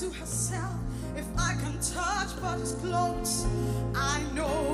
to herself if I can touch but his clothes. I know.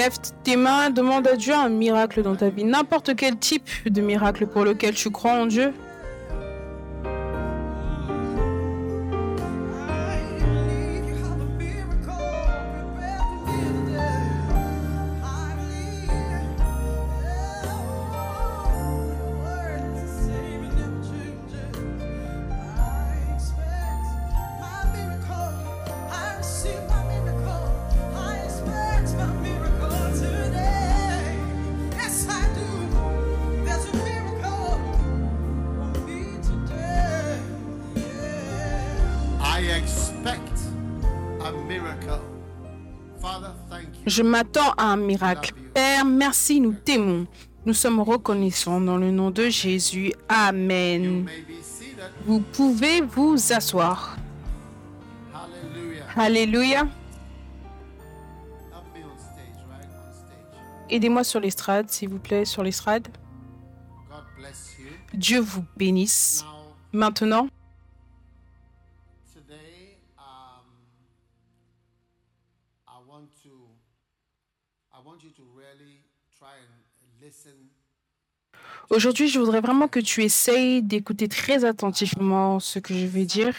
lève tes mains, demande à Dieu un miracle dans ta vie, n'importe quel type de miracle pour lequel tu crois en Dieu. Je m'attends à un miracle. Père, merci, nous t'aimons. Nous sommes reconnaissants dans le nom de Jésus. Amen. Vous pouvez vous asseoir. Alléluia. Aidez-moi sur l'estrade, s'il vous plaît, sur l'estrade. Dieu vous bénisse. Maintenant, Aujourd'hui, je voudrais vraiment que tu essayes d'écouter très attentivement ce que je vais dire.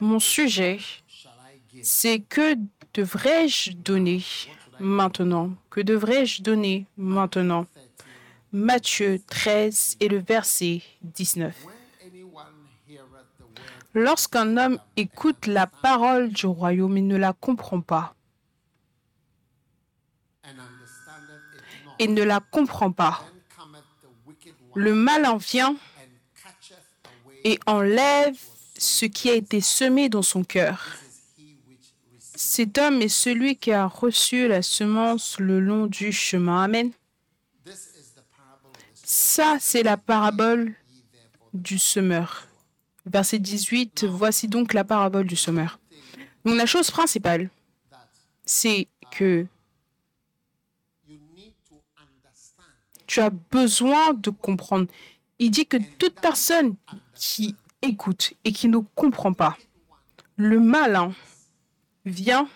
Mon sujet, c'est que devrais-je donner maintenant? Que devrais-je donner maintenant? Matthieu 13 et le verset 19. Lorsqu'un homme écoute la parole du royaume et ne la comprend pas, et ne la comprend pas, le vient and catcheth away et enlève ce qui a été semé dans son cœur. Cet homme est celui qui a reçu la semence le long du chemin. Amen. Ça, c'est la parabole du semeur. Verset 18, voici donc la parabole du semeur. Donc la chose principale, c'est que you need to understand tu as besoin de comprendre. Il dit que toute personne qui écoute et qui ne comprend pas, le malin vient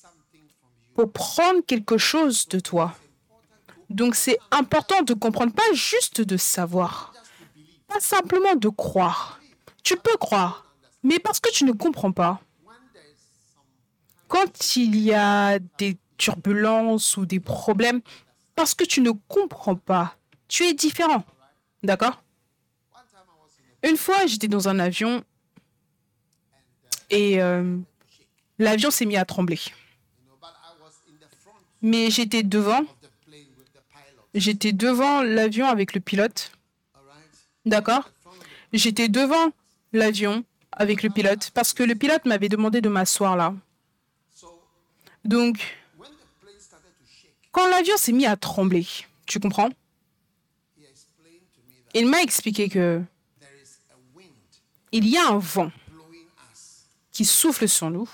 from you. pour prendre quelque chose de toi. Donc c'est important de comprendre, pas juste de savoir, pas simplement de croire. Tu peux croire, mais parce que tu ne comprends pas. Quand il y a des turbulences ou des problèmes, parce que tu ne comprends pas, tu es différent. D'accord? Une fois, j'étais dans un avion et euh, l'avion s'est mis à trembler. Mais j'étais devant, j'étais devant l'avion avec le pilote. D'accord? J'étais devant l'avion avec le pilote parce que le pilote m'avait demandé de m'asseoir là. Donc, quand l'avion s'est mis à trembler, tu comprends? Il m'a expliqué que il y a un vent qui souffle sur nous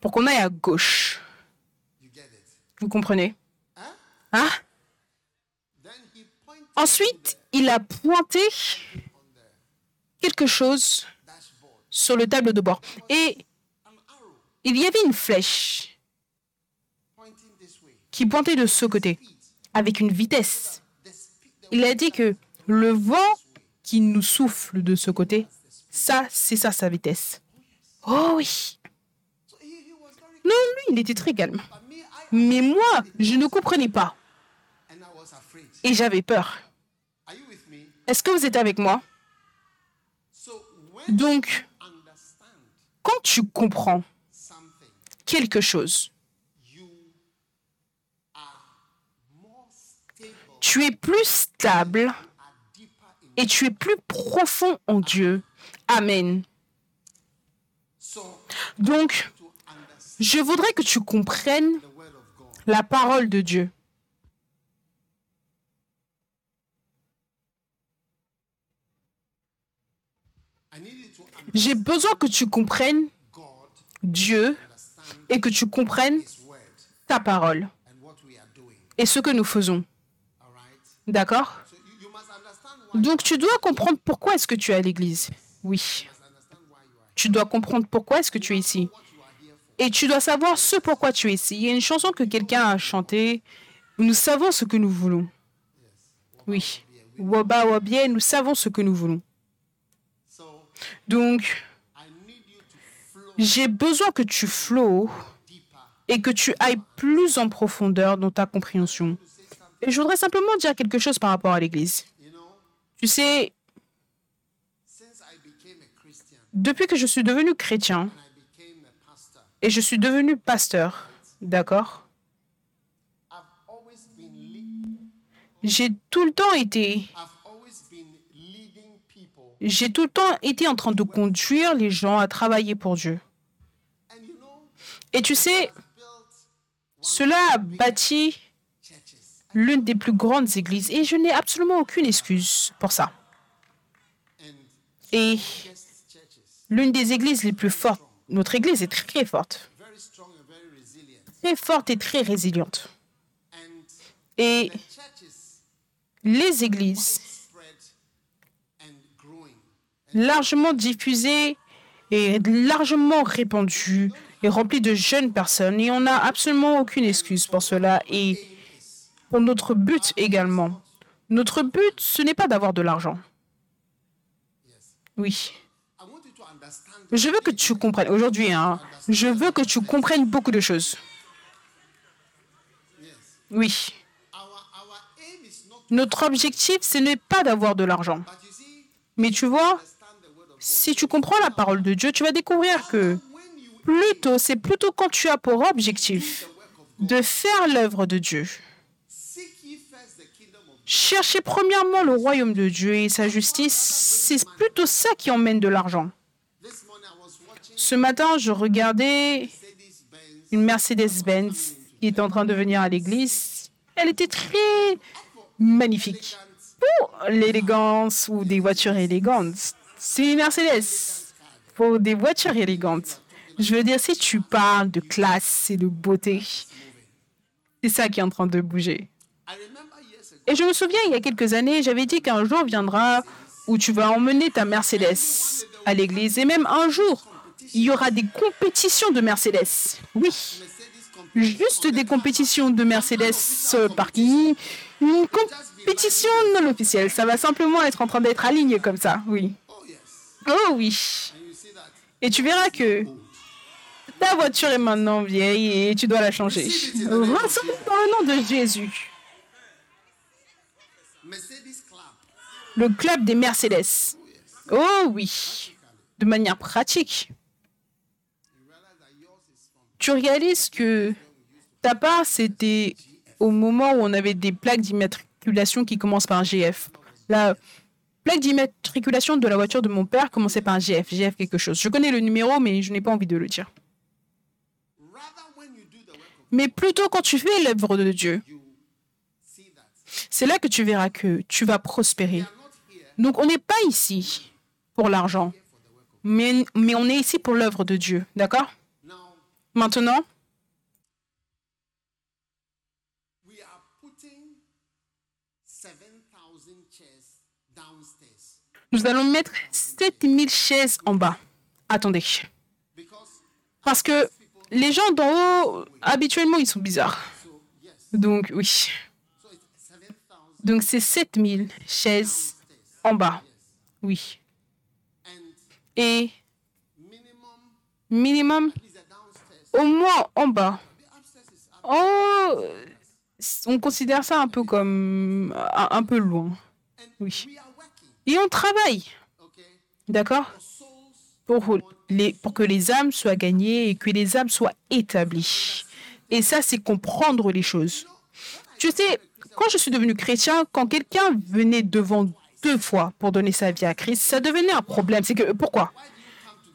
pour qu'on aille à gauche. Vous comprenez? Hein? Ensuite, il a pointé quelque chose sur le tableau de bord. Et il y avait une flèche. Qui pointait de ce côté, avec une vitesse. Il a dit que le vent qui nous souffle de ce côté, ça, c'est ça sa vitesse. Oh oui. Non, lui, il était très calme. Mais moi, je ne comprenais pas. Et j'avais peur. Est-ce que vous êtes avec moi? Donc, quand tu comprends quelque chose, you are more stable, tu es plus stable et tu es plus profond en Dieu. Amen. Donc, je voudrais que tu comprennes la parole de Dieu. J'ai besoin que tu comprennes Dieu et que tu comprennes ta parole et ce que nous faisons. D'accord Donc tu dois comprendre pourquoi est-ce que tu es à l'église. Oui. Tu dois comprendre pourquoi est-ce que tu es ici. Et tu dois savoir ce pourquoi tu es ici. Il y a une chanson que quelqu'un a chantée. Nous savons ce que nous voulons. Oui. Waba Wabie, nous savons ce que nous voulons. Donc, j'ai besoin que tu deeper. et que tu ailles plus en profondeur dans ta compréhension. Et je voudrais simplement dire quelque chose par rapport à l'église. Tu sais, depuis que je suis devenu chrétien et je suis devenu pasteur, d'accord? J'ai tout le temps été j'ai tout le temps été en train de conduire les gens à travailler pour Dieu. Et tu sais, cela a bâti. L'une des plus grandes églises et je n'ai absolument aucune excuse pour ça. Et l'une des églises les plus fortes, notre église est très forte, très forte et très résiliente. Et les églises largement diffusées et largement répandues et remplies de jeunes personnes et on n'a absolument aucune excuse pour cela et notre but également. Notre but, ce n'est pas d'avoir de l'argent. Oui. Je veux que tu comprennes, aujourd'hui, hein, je veux que tu comprennes beaucoup de choses. Oui. Notre objectif, ce n'est pas d'avoir de l'argent. Mais tu vois, si tu comprends la parole de Dieu, tu vas découvrir que plutôt, c'est plutôt quand tu as pour objectif de faire l'œuvre de Dieu. Chercher premièrement le royaume de Dieu et sa justice, c'est plutôt ça qui emmène de l'argent. Ce matin, je regardais une Mercedes-Benz qui était en train de venir à l'église. Elle était très magnifique. Pour l'élégance ou des voitures élégantes, c'est une Mercedes. Pour des voitures élégantes. Je veux dire, si tu parles de classe et de beauté, c'est ça qui est en train de bouger. Et je me souviens, il y a quelques années, j'avais dit qu'un jour viendra où tu vas emmener ta Mercedes à l'église. Et même un jour, il y aura des compétitions de Mercedes. Oui, juste des compétitions de Mercedes le parking. Une compétition non officielle. Ça va simplement être en train d'être aligné comme ça. Oui. Oh oui. Et tu verras que ta voiture est maintenant vieille et tu dois la changer. Reçois dans le nom de Jésus. Mercedes Club. Le club des Mercedes. Oh oui, de manière pratique. Tu réalises que ta part, c'était au moment où on avait des plaques d'immatriculation qui commencent par un GF. La plaque d'immatriculation de la voiture de mon père commençait par un GF, GF quelque chose. Je connais le numéro, mais je n'ai pas envie de le dire. Mais plutôt quand tu fais l'œuvre de Dieu, c'est là que tu verras que tu vas prospérer. Donc on n'est pas ici pour l'argent, mais, mais on est ici pour l'œuvre de Dieu. D'accord? Now. Maintenant, We are putting 7,000 chairs downstairs nous allons mettre 7000 chaises en bas. Attendez. because Parce que les gens d'en haut, habituellement, ils sont bizarres. Donc oui. so it's 7,000 Donc c'est 7000 chaises en bas. Oui. Et minimum au moins en bas. Oh, on considère ça un peu comme un, peu loin. Oui. Et on travaille. D'accord? Pour, les, pour que les âmes soient gagnées et que les âmes soient établies. Et ça, c'est comprendre les choses. Tu sais, quand je suis devenu chrétien, quand quelqu'un venait devant deux fois pour donner sa vie à Christ, ça devenait un problème. C'est que pourquoi?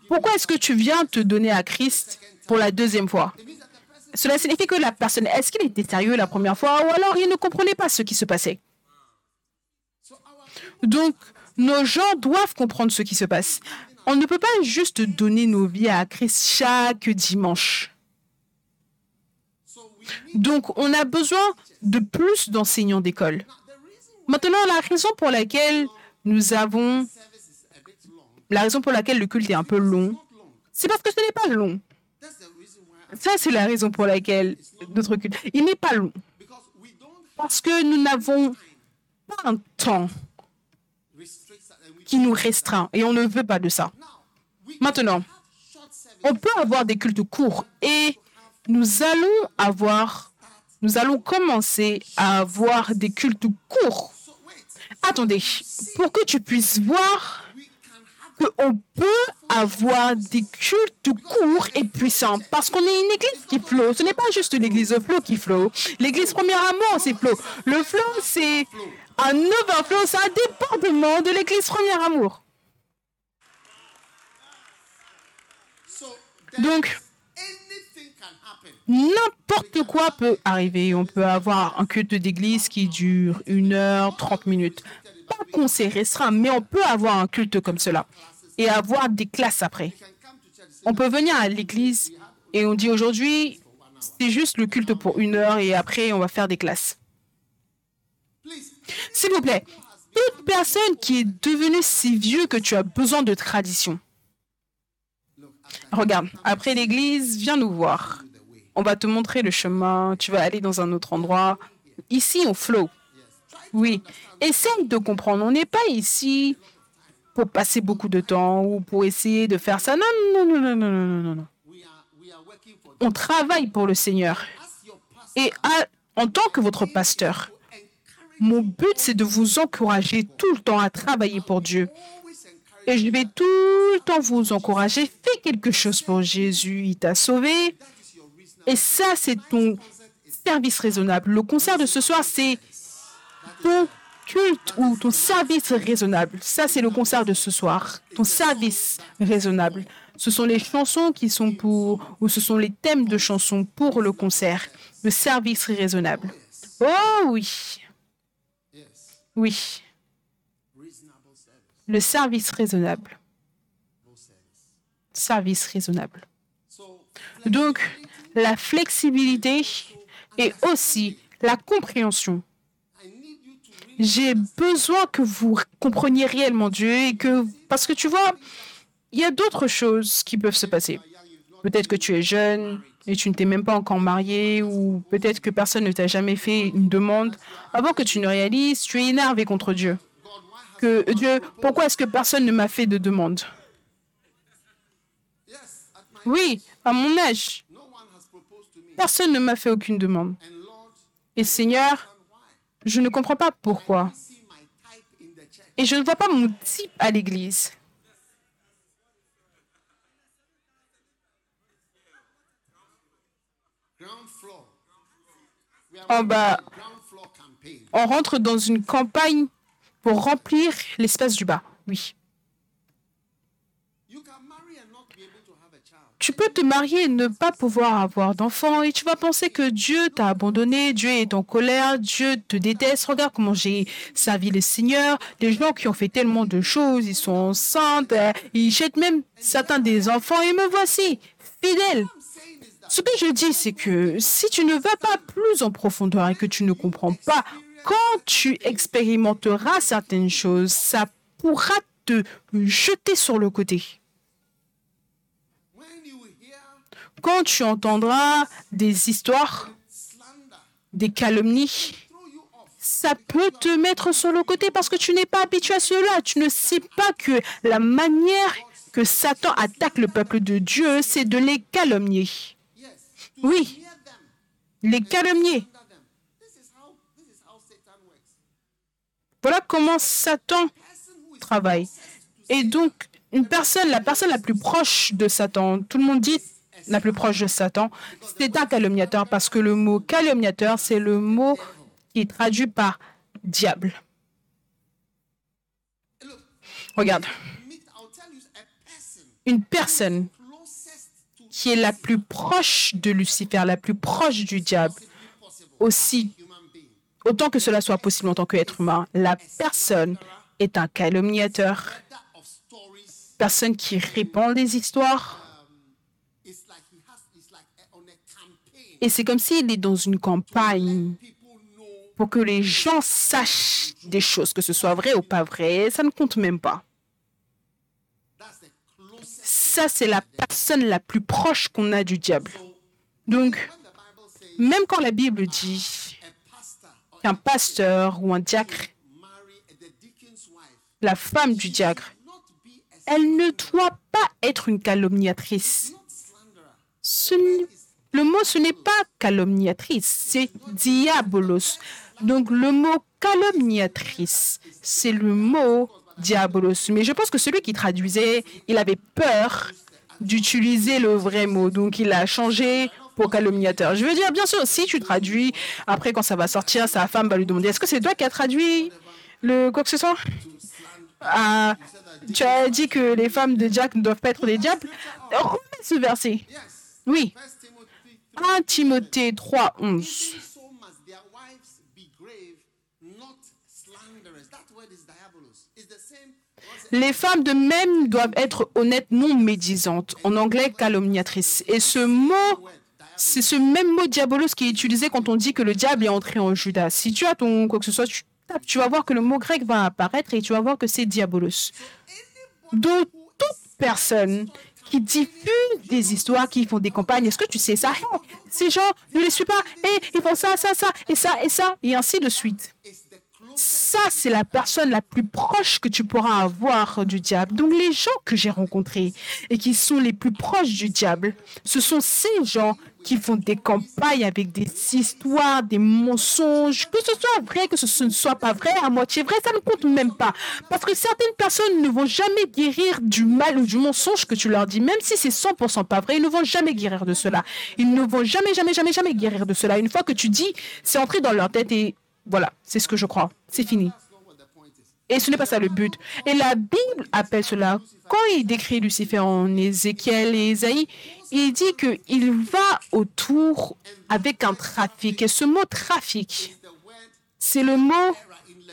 Pourquoi est-ce que tu viens te donner à Christ pour la deuxième fois? Cela signifie que la personne, est-ce qu'il était sérieux la première fois ou alors il ne comprenait pas ce qui se passait? Donc, nos gens doivent comprendre ce qui se passe. On ne peut pas juste donner nos vies à Christ chaque dimanche. Donc, on a besoin de plus d'enseignants d'école. Maintenant, la raison pour laquelle nous avons, la raison pour laquelle le culte est un peu long, c'est parce que ce n'est pas long. Ça, c'est la raison pour laquelle notre culte, il n'est pas long. Parce que nous n'avons pas un temps qui nous restreint et on ne veut pas de ça. Maintenant, on peut avoir des cultes courts et nous allons avoir, nous allons commencer à avoir des cultes courts. Attendez, pour que tu puisses voir qu'on peut avoir des cultes courts et puissants parce qu'on est une église qui flot. Ce n'est pas juste l'église flow qui flot. L'église premier amour, c'est flow. Le flow, c'est un overflow, c'est un débordement de l'église premier amour. Donc. N'importe quoi peut arriver. On peut avoir un culte d'église qui dure une heure, 30 minutes. Pas qu'on s'est restreint, mais on peut avoir un culte comme cela et avoir des classes après. On peut venir à l'église et on dit aujourd'hui, c'est juste le culte pour une heure et après on va faire des classes. S'il vous plaît, toute personne qui est devenue si vieux que tu as besoin de tradition. Regarde, après l'église, viens nous voir. On va te montrer le chemin, tu vas aller dans un autre endroit. Ici, on flow. Oui. Essaye de comprendre, on n'est pas ici pour passer beaucoup de temps ou pour essayer de faire ça. Non, non, non, non, non, non, non, non. On travaille pour le Seigneur. Et en tant que votre pasteur, mon but, c'est de vous encourager tout le temps à travailler pour Dieu. Et je vais tout le temps vous encourager. Fais quelque chose pour Jésus. Il t'a sauvé. Et ça, c'est ton service raisonnable. Le concert de ce soir, c'est ton culte ou ton service raisonnable. Ça, c'est le concert de ce soir. Ton service raisonnable. Ce sont les chansons qui sont pour, ou ce sont les thèmes de chansons pour le concert. Le service raisonnable. Oh oui, oui. Le service raisonnable. Service. Raisonnable. So Donc, la flexibilité et aussi la compréhension. J'ai besoin que vous compreniez réellement Dieu et que parce que tu vois, il y a d'autres choses qui peuvent se passer. Peut-être que tu es jeune et tu ne t'es même pas encore marié ou peut-être que personne ne t'a jamais fait une demande avant que tu ne réalises, tu es énervé contre Dieu. Que Dieu, pourquoi est-ce que personne ne m'a fait de demande? Oui, à mon âge, personne ne m'a fait aucune demande. Et Seigneur, je ne comprends pas pourquoi. Et je ne vois pas mon type à l'église. En bas, on rentre dans une campagne pour remplir l'espace du bas. Oui. You can marry and not be able to have a child. Tu peux te marier et ne pas pouvoir avoir d'enfant et tu vas penser que Dieu t'a abandonné, Dieu est en colère, Dieu te déteste. Regarde comment j'ai servi le Seigneur. Les gens qui ont fait tellement de choses, ils sont enceintes, euh, ils jettent même certains des enfants et me voici, fidèle. Ce que je dis, c'est que si tu ne vas pas plus en profondeur et que tu ne comprends pas, quand tu expérimenteras certaines choses, ça pourra te jeter sur le côté. Quand tu entendras des histoires, des calomnies, ça peut te mettre sur le côté parce que tu n'es pas habitué à cela. Tu ne sais pas que la manière que Satan attaque le peuple de Dieu, c'est de les calomnier. Oui, les calomnier. Voilà comment Satan travaille. Et donc, une personne, la personne la plus proche de Satan, tout le monde dit la plus proche de Satan, c'est un calomniateur parce que le mot calomniateur, c'est le mot qui est traduit par diable. Regarde, une personne qui est la plus proche de Lucifer, la plus proche du diable, aussi, autant que cela soit possible en tant qu'être humain, la personne est un calomniateur, personne qui répand des histoires. is like he has is like a- on a campaign. Et c'est comme s'il est dans une campagne pour que les gens sachent des choses, que ce soit vrai ou pas vrai, ça ne compte même pas. Ça, c'est la personne la plus proche qu'on a du diable. Donc, même quand la Bible dit qu'un pasteur ou un diacre, la femme du diacre, elle ne doit pas être une calomniatrice. Ce n- le mot, ce n'est pas calomniatrice, c'est diabolos. Donc, le mot calomniatrice, c'est le mot diabolos. Mais je pense que celui qui traduisait, il avait peur d'utiliser le vrai mot. Donc, il a changé pour calomniateur. Je veux dire, bien sûr, si tu traduis, après, quand ça va sortir, sa femme va lui demander est-ce que c'est toi qui as traduit le quoi que ce soit? Ah, Tu as dit que les femmes de Jack ne doivent pas être des diables? Remets ce verset. Oui. First Timothy 1 Timothée 3, 11. so must their wives be grave, not slanderers. That word is diabolos. It's the same. what's it? Les femmes de même doivent être honnêtes, non médisantes. En anglais, calomniatrices. Et ce mot, c'est ce même mot diabolos qui est utilisé quand on dit que le diable est entré en Judas. Si tu as ton quoi que ce soit, tu tapes, tu vas voir que le mot grec va apparaître et tu vas voir que c'est diabolos. Donc, toute personne qui diffuse des histoires, qui font des campagnes, est-ce que tu sais ça? Ces gens ne les suivent pas, et ils font ça, ça, ça, et ça, et ça, et ainsi de suite. Ça, c'est la personne la plus proche que tu pourras avoir du diable. Donc les gens que j'ai rencontrés et qui sont les plus proches du diable, ce sont ces gens qui font des campagnes avec des histoires, des mensonges, que ce soit vrai, que ce ne soit pas vrai, à moitié vrai, ça ne compte même pas. Parce que certaines personnes ne vont jamais guérir du mal ou du mensonge que tu leur dis, même si c'est 100% pas vrai, ils ne vont jamais guérir de cela. Ils ne vont jamais, jamais, jamais, jamais guérir de cela. Une fois que tu dis, c'est entré dans leur tête et voilà, c'est ce que je crois. C'est fini. That's not what the point is. Et ce n'est pas ça le but. Et la Bible appelle cela, quand il décrit Lucifer en Ézéchiel et Ésaïe, il dit qu'il va autour avec un trafic. Et ce mot trafic, c'est le mot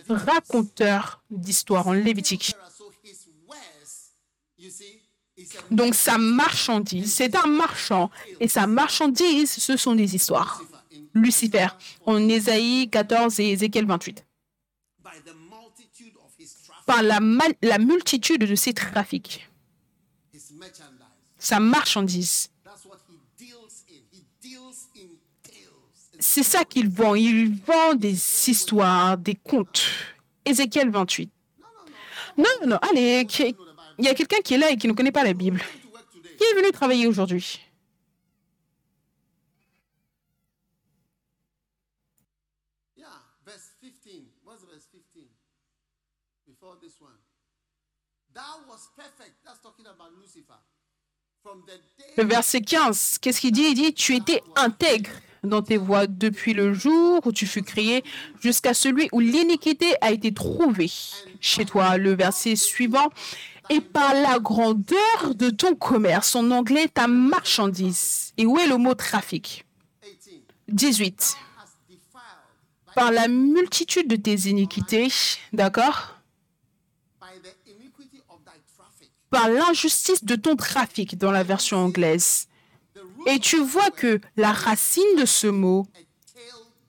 raconteur d'histoire en Lévitique. Donc sa marchandise, c'est un marchand. Et sa marchandise, ce sont des histoires. Lucifer, en Ésaïe 14 et Ézéchiel 28. by the multitude of his traffic, Par la, multitude de ses trafics, sa marchandise. C'est ça qu'il vend. Il vend des histoires, des contes. Ézéchiel 28. Non, non, non. Allez, il y a quelqu'un qui est là et qui ne connaît pas la Bible. Qui est venu travailler aujourd'hui Le verset 15, qu'est-ce qu'il dit? Il dit, tu étais intègre dans tes voies depuis le jour où tu fus créé jusqu'à celui où l'iniquité a été trouvée chez toi. Le verset suivant, et par la grandeur de ton commerce, en anglais, ta marchandise. Et où est le mot trafic? 18. 18. Has defiled Par la multitude de tes iniquités, d'accord? Par l'injustice de ton trafic dans la version anglaise. Et tu vois que la racine de ce mot,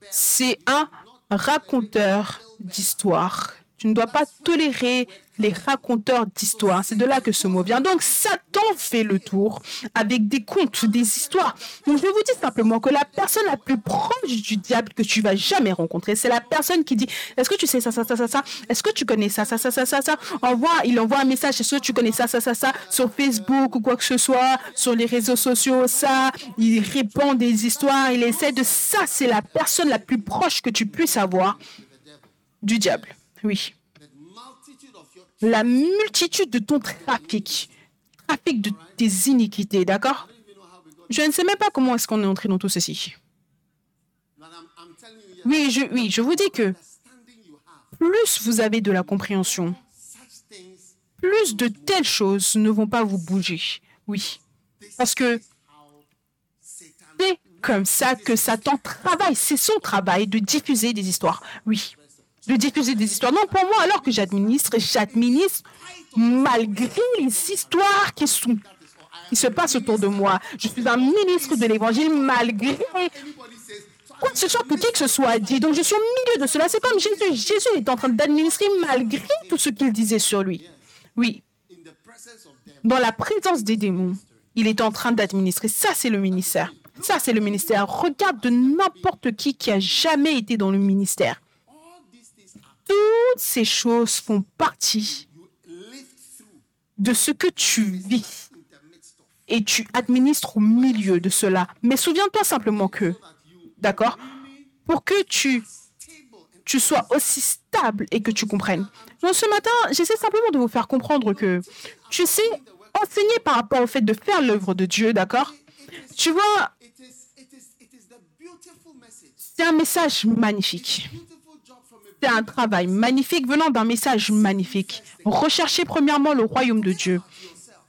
c'est un raconteur d'histoire. Tu ne dois pas tolérer les raconteurs d'histoire. C'est de là que ce mot vient. Donc, Satan fait le tour avec des contes, des histoires. Donc, je vous dire simplement que la personne la plus proche du diable que tu vas jamais rencontrer, c'est la personne qui dit Est-ce que tu sais ça, ça, ça, ça, ça? Est-ce que tu connais ça, ça, ça, ça, ça, ça Envoie, Il envoie un message Est-ce que tu connais ça, ça, ça, ça Sur Facebook ou quoi que ce soit, sur les réseaux sociaux, ça. Il répand des histoires, il essaie de. Ça, c'est la personne la plus proche que tu puisses avoir du diable. Oui la multitude de ton trafic, trafic de tes iniquités, d'accord? Je ne sais même pas comment est-ce qu'on est entré dans tout ceci. Oui, je, oui, je vous dis que plus vous avez de la compréhension, plus de telles choses ne vont pas vous bouger. Oui, parce que c'est comme ça que Satan travaille. C'est son travail de diffuser des histoires. Oui, de diffuser des histoires. Non, pour moi, alors que j'administre, j'administre malgré les histoires qui se passent autour de moi. Je suis un ministre de l'évangile malgré quoi que ce soit que qui que ce soit dit. Donc je suis au milieu de cela. C'est comme Jésus. Jésus est en train d'administrer malgré tout ce qu'il disait sur lui. Oui, dans la présence des démons, il est en train d'administrer. Ça, c'est le ministère. Ça, c'est le ministère. Regarde de n'importe qui qui a jamais été dans le ministère. Toutes ces choses font partie de ce que tu vis et tu administres au milieu de cela. Mais souviens-toi simplement que, d'accord, pour que tu, tu sois aussi stable et que tu comprennes. Donc ce matin, j'essaie simplement de vous faire comprendre que, tu sais, enseigner par rapport au fait de faire l'œuvre de Dieu, d'accord? Tu vois, c'est un message magnifique. Beautiful job from a C'est un travail magnifique venant d'un message magnifique. Recherchez premièrement le royaume de Dieu.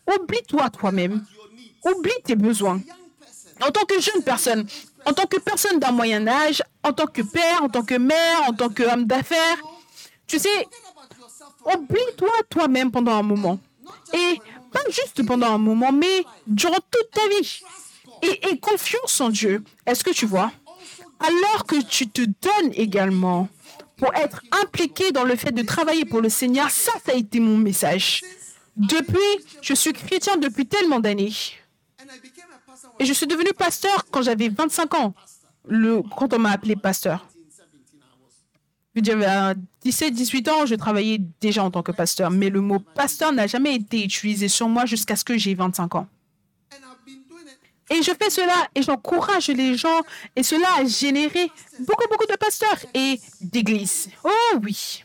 Oublie-toi toi-même. Oublie tes besoins. En tant que jeune personne, en tant que personne d'un moyen âge, en tant que père, en tant que mère, en tant qu'homme d'affaires, tu sais, oublie-toi toi-même pendant un moment. Et pas juste pendant un moment, mais durant toute ta vie. Et aie confiance en Dieu. Est-ce que tu vois? Alors que tu te donnes également pour être impliqué dans le fait de travailler pour le Seigneur, ça, ça a été mon message. Depuis, je suis chrétien depuis tellement d'années. Et je suis devenu pasteur quand j'avais 25 ans, le, quand on m'a appelé pasteur. when 17 I was J'avais 17, 18 ans, je travaillais déjà en tant que pasteur, mais le mot pasteur n'a jamais été utilisé sur moi jusqu'à ce que j'ai 25 ans. Et je fais cela et j'encourage les gens et cela a généré beaucoup, beaucoup de pasteurs et d'églises. Oh oui,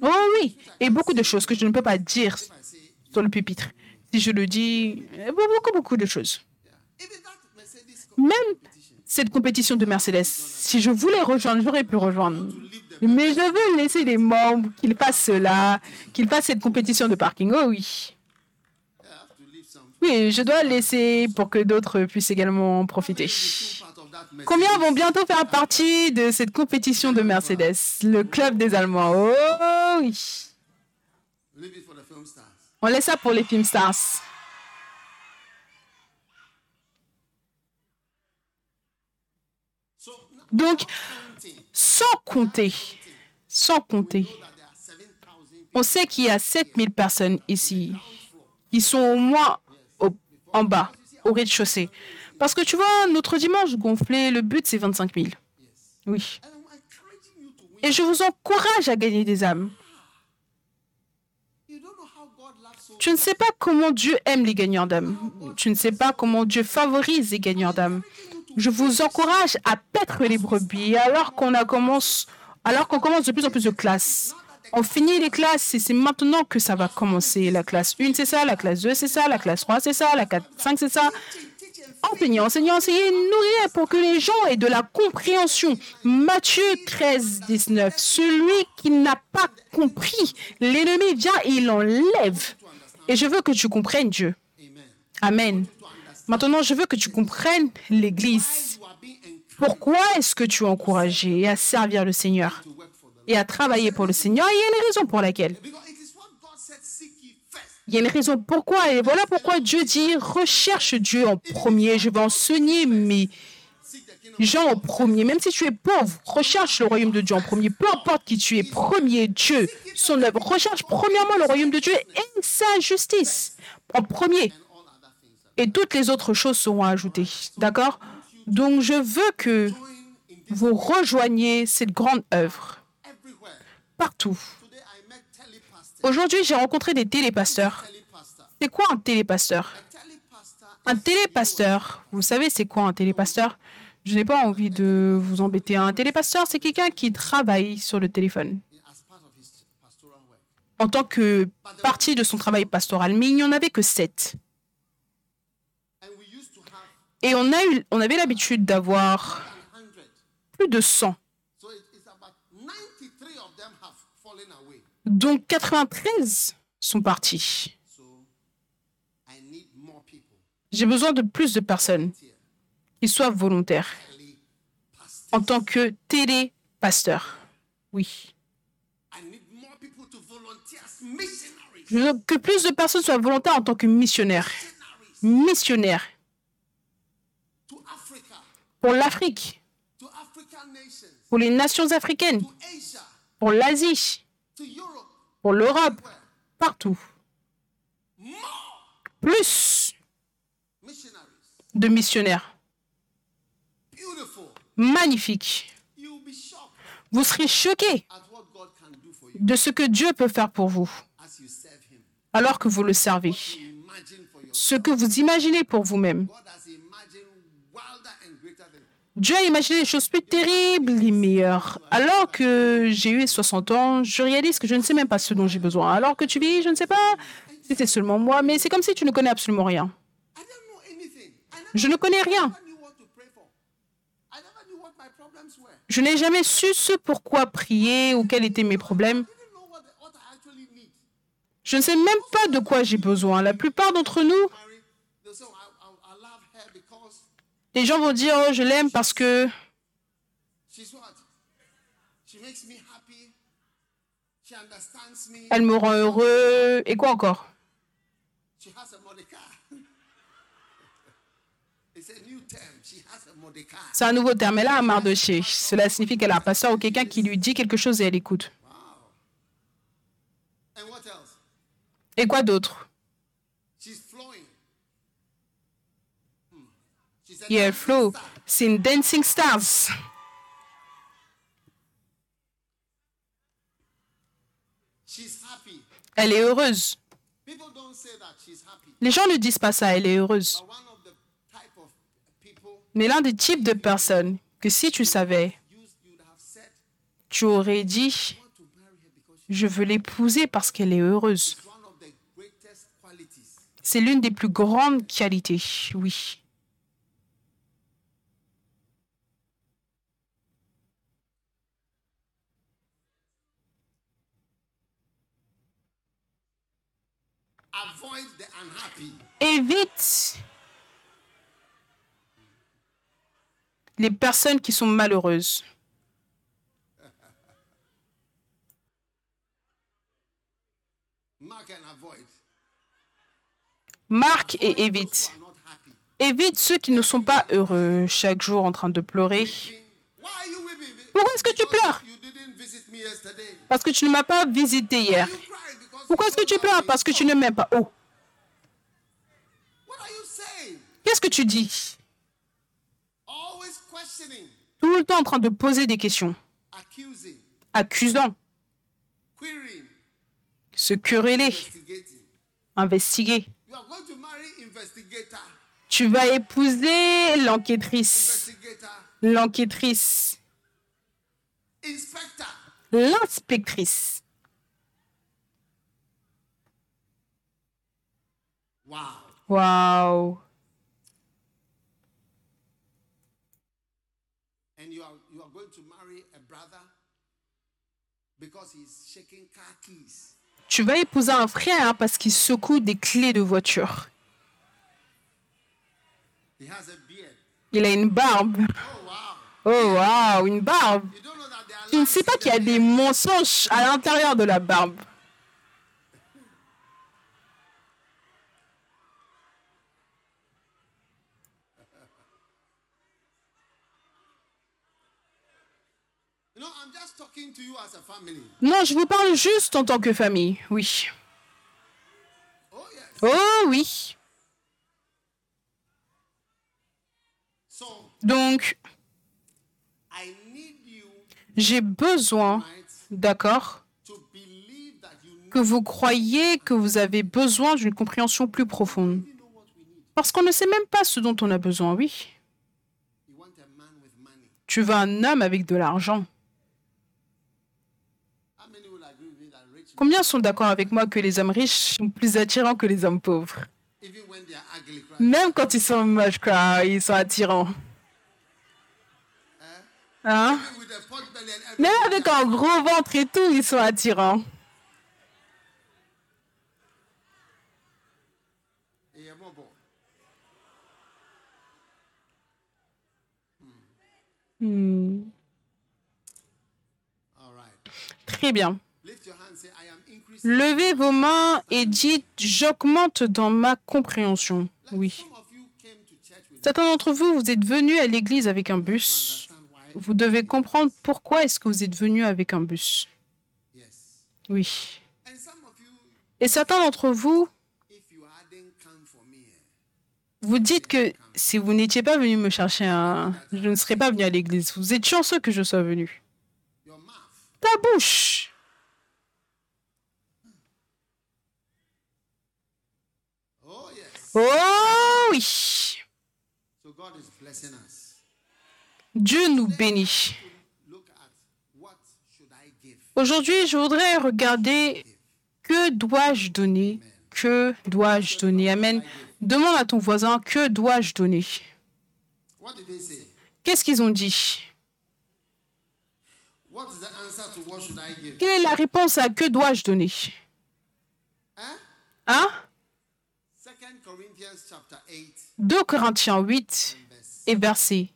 Oh, oui, et beaucoup de choses que je ne peux pas dire sur le pupitre. Si je le dis, euh, beaucoup, beaucoup de choses. Même cette compétition de Mercedes, si je voulais rejoindre, j'aurais pu rejoindre. Mais je veux laisser les membres qu'ils fassent cela, qu'ils fassent cette compétition de parking. Oh oui. Oui, je dois laisser pour que d'autres puissent également profiter. Combien vont bientôt faire partie de cette compétition de Mercedes, le club des Allemands Oh oui. Film. On laisse ça pour les films stars. Donc, sans compter, sans compter, that there are 7,000 on sait qu'il y a 7000 personnes ici qui sont au moins en bas, au rez-de-chaussée. Parce que tu vois, notre dimanche gonflé, le but c'est 25 000. Oui. Et je vous encourage à gagner des âmes. Tu ne sais pas comment Dieu aime les gagnants d'âmes. Tu ne sais pas comment Dieu favorise les gagnants d'âmes. Je vous encourage à paître les brebis alors qu'on commence, alors qu'on commence de plus en plus de classes. On finit les classes et c'est maintenant que ça va commencer. La classe 1, c'est ça. La classe 2, c'est ça. La classe 3, c'est ça. La 4, 5, c'est ça. Enseignez, enseignez, enseignez, nourrir pour que les gens aient de la compréhension. Matthieu 13, 19. Celui qui n'a pas compris, l'ennemi vient et il enlève. Et je veux que tu comprennes Dieu. Amen. Maintenant, je veux que tu comprennes l'Église. Pourquoi est-ce que tu es encouragé à servir le Seigneur? Et à travailler pour le Seigneur Il y a une raison pour laquelle. Il y a une raison pourquoi. Et voilà pourquoi Dieu dit, recherche Dieu en premier. Je vais enseigner mes gens en premier. Même si tu es pauvre, recherche le royaume de Dieu en premier. Peu importe qui tu es, premier Dieu, son œuvre. Recherche premièrement le royaume de Dieu et sa justice en premier. Et toutes les autres choses seront ajoutées. D'accord? Donc je veux que vous rejoigniez cette grande œuvre. Partout. Aujourd'hui, j'ai rencontré des télépasteurs. C'est quoi un télépasteur? Un télépasteur, vous savez c'est quoi un télépasteur? Je n'ai pas envie de vous embêter. Un télépasteur, c'est quelqu'un qui travaille sur le téléphone en tant que partie de son travail pastoral. Mais il n'y en avait que sept. Et on, on avait l'habitude d'avoir 100. plus de 100. Donc 93 sont partis. J'ai besoin de plus de personnes qui soient volontaires en tant que télépasteur. Oui. Que plus de personnes soient volontaires en tant que missionnaires. Missionnaires pour l'Afrique, pour les nations africaines, pour l'Asie. Pour l'Europe, partout. Plus de missionnaires. Magnifique. Vous serez choqués de ce que Dieu peut faire pour vous alors que vous le servez. Ce que vous imaginez pour vous-même. Dieu a imaginé des choses plus terribles et meilleures. Alors que j'ai eu 60 ans, je réalise que je ne sais même pas ce dont j'ai besoin. Alors que tu vis, je ne sais pas si c'est seulement moi, mais c'est comme si tu ne connais absolument rien. Je ne connais rien. Je n'ai jamais su ce pourquoi prier ou quels étaient mes problèmes. Je ne sais même pas de quoi j'ai besoin. La plupart d'entre nous, les gens vont dire oh, je l'aime parce que elle me rend heureux. Et quoi encore? C'est un nouveau terme. Elle a un Mardoché. Cela signifie qu'elle a un pasteur ou quelqu'un qui lui dit quelque chose et elle écoute. Et quoi d'autre? Dancing flow. C'est une Dancing Stars. she's happy. Elle est heureuse. Les gens ne disent pas ça, elle est heureuse. Mais l'un des types de personnes que si tu savais, tu aurais dit, je veux l'épouser parce qu'elle est heureuse. C'est l'une des plus grandes qualités, oui. Évite les personnes qui sont malheureuses. Marque et évite. Évite ceux qui ne sont pas heureux, chaque jour en train de pleurer. Pourquoi est-ce que tu pleures? Parce que tu ne m'as pas visité hier. Pourquoi est-ce que tu pleures? Parce que tu ne m'aimes pas. Oh, What are you saying? Qu'est-ce que tu dis? Tout le temps en train de poser des questions, accusant, se quereller, investiguer. Tu vas épouser l'enquêtrice, l'enquêtrice, l'inspectrice. Wow. Waouh And Tu vas épouser un frère hein, parce qu'il secoue des clés de voiture. Il a une barbe. Oh wow. Oh waouh, une barbe. Tu ne sais pas qu'il y a des mensonges à l'intérieur de la barbe. You know, I'm just talking to you as a family. Non, je vous parle juste en tant que famille, oui. Oh yes. Oh oui. Donc, I need you, j'ai besoin, d'accord, to believe that you que vous croyez que vous avez besoin d'une compréhension plus profonde. Parce qu'on ne sait même pas ce dont on a besoin, oui. You want a man with money. Tu veux un homme avec de l'argent. How many will agree with me that rich men, Combien sont d'accord avec moi que les hommes riches sont plus attirants que les hommes pauvres? Même quand ils sont moches, ils sont attirants. Hein? Même avec un gros ventre et tout, ils sont attirants. Hmm. Très bien. Levez vos mains et dites J'augmente dans ma compréhension. Oui. Certains d'entre vous, vous êtes venus à l'église avec un bus. Vous devez comprendre pourquoi est-ce que vous êtes venus avec un bus. Oui. Et certains d'entre vous, vous dites que si vous n'étiez pas venu me chercher, je ne serais pas venu à l'église. Vous êtes chanceux que je sois venu. Ta bouche. Oh oui. Dieu nous bénit. Aujourd'hui, je voudrais regarder que dois-je donner Que dois-je donner Amen. Demande à ton voisin que dois-je donner? Qu'est-ce qu'ils ont dit? Quelle est la réponse à que dois-je donner? Hein? Hein 2 Corinthians chapter 8, 2 Corinthiens 8 verse et verset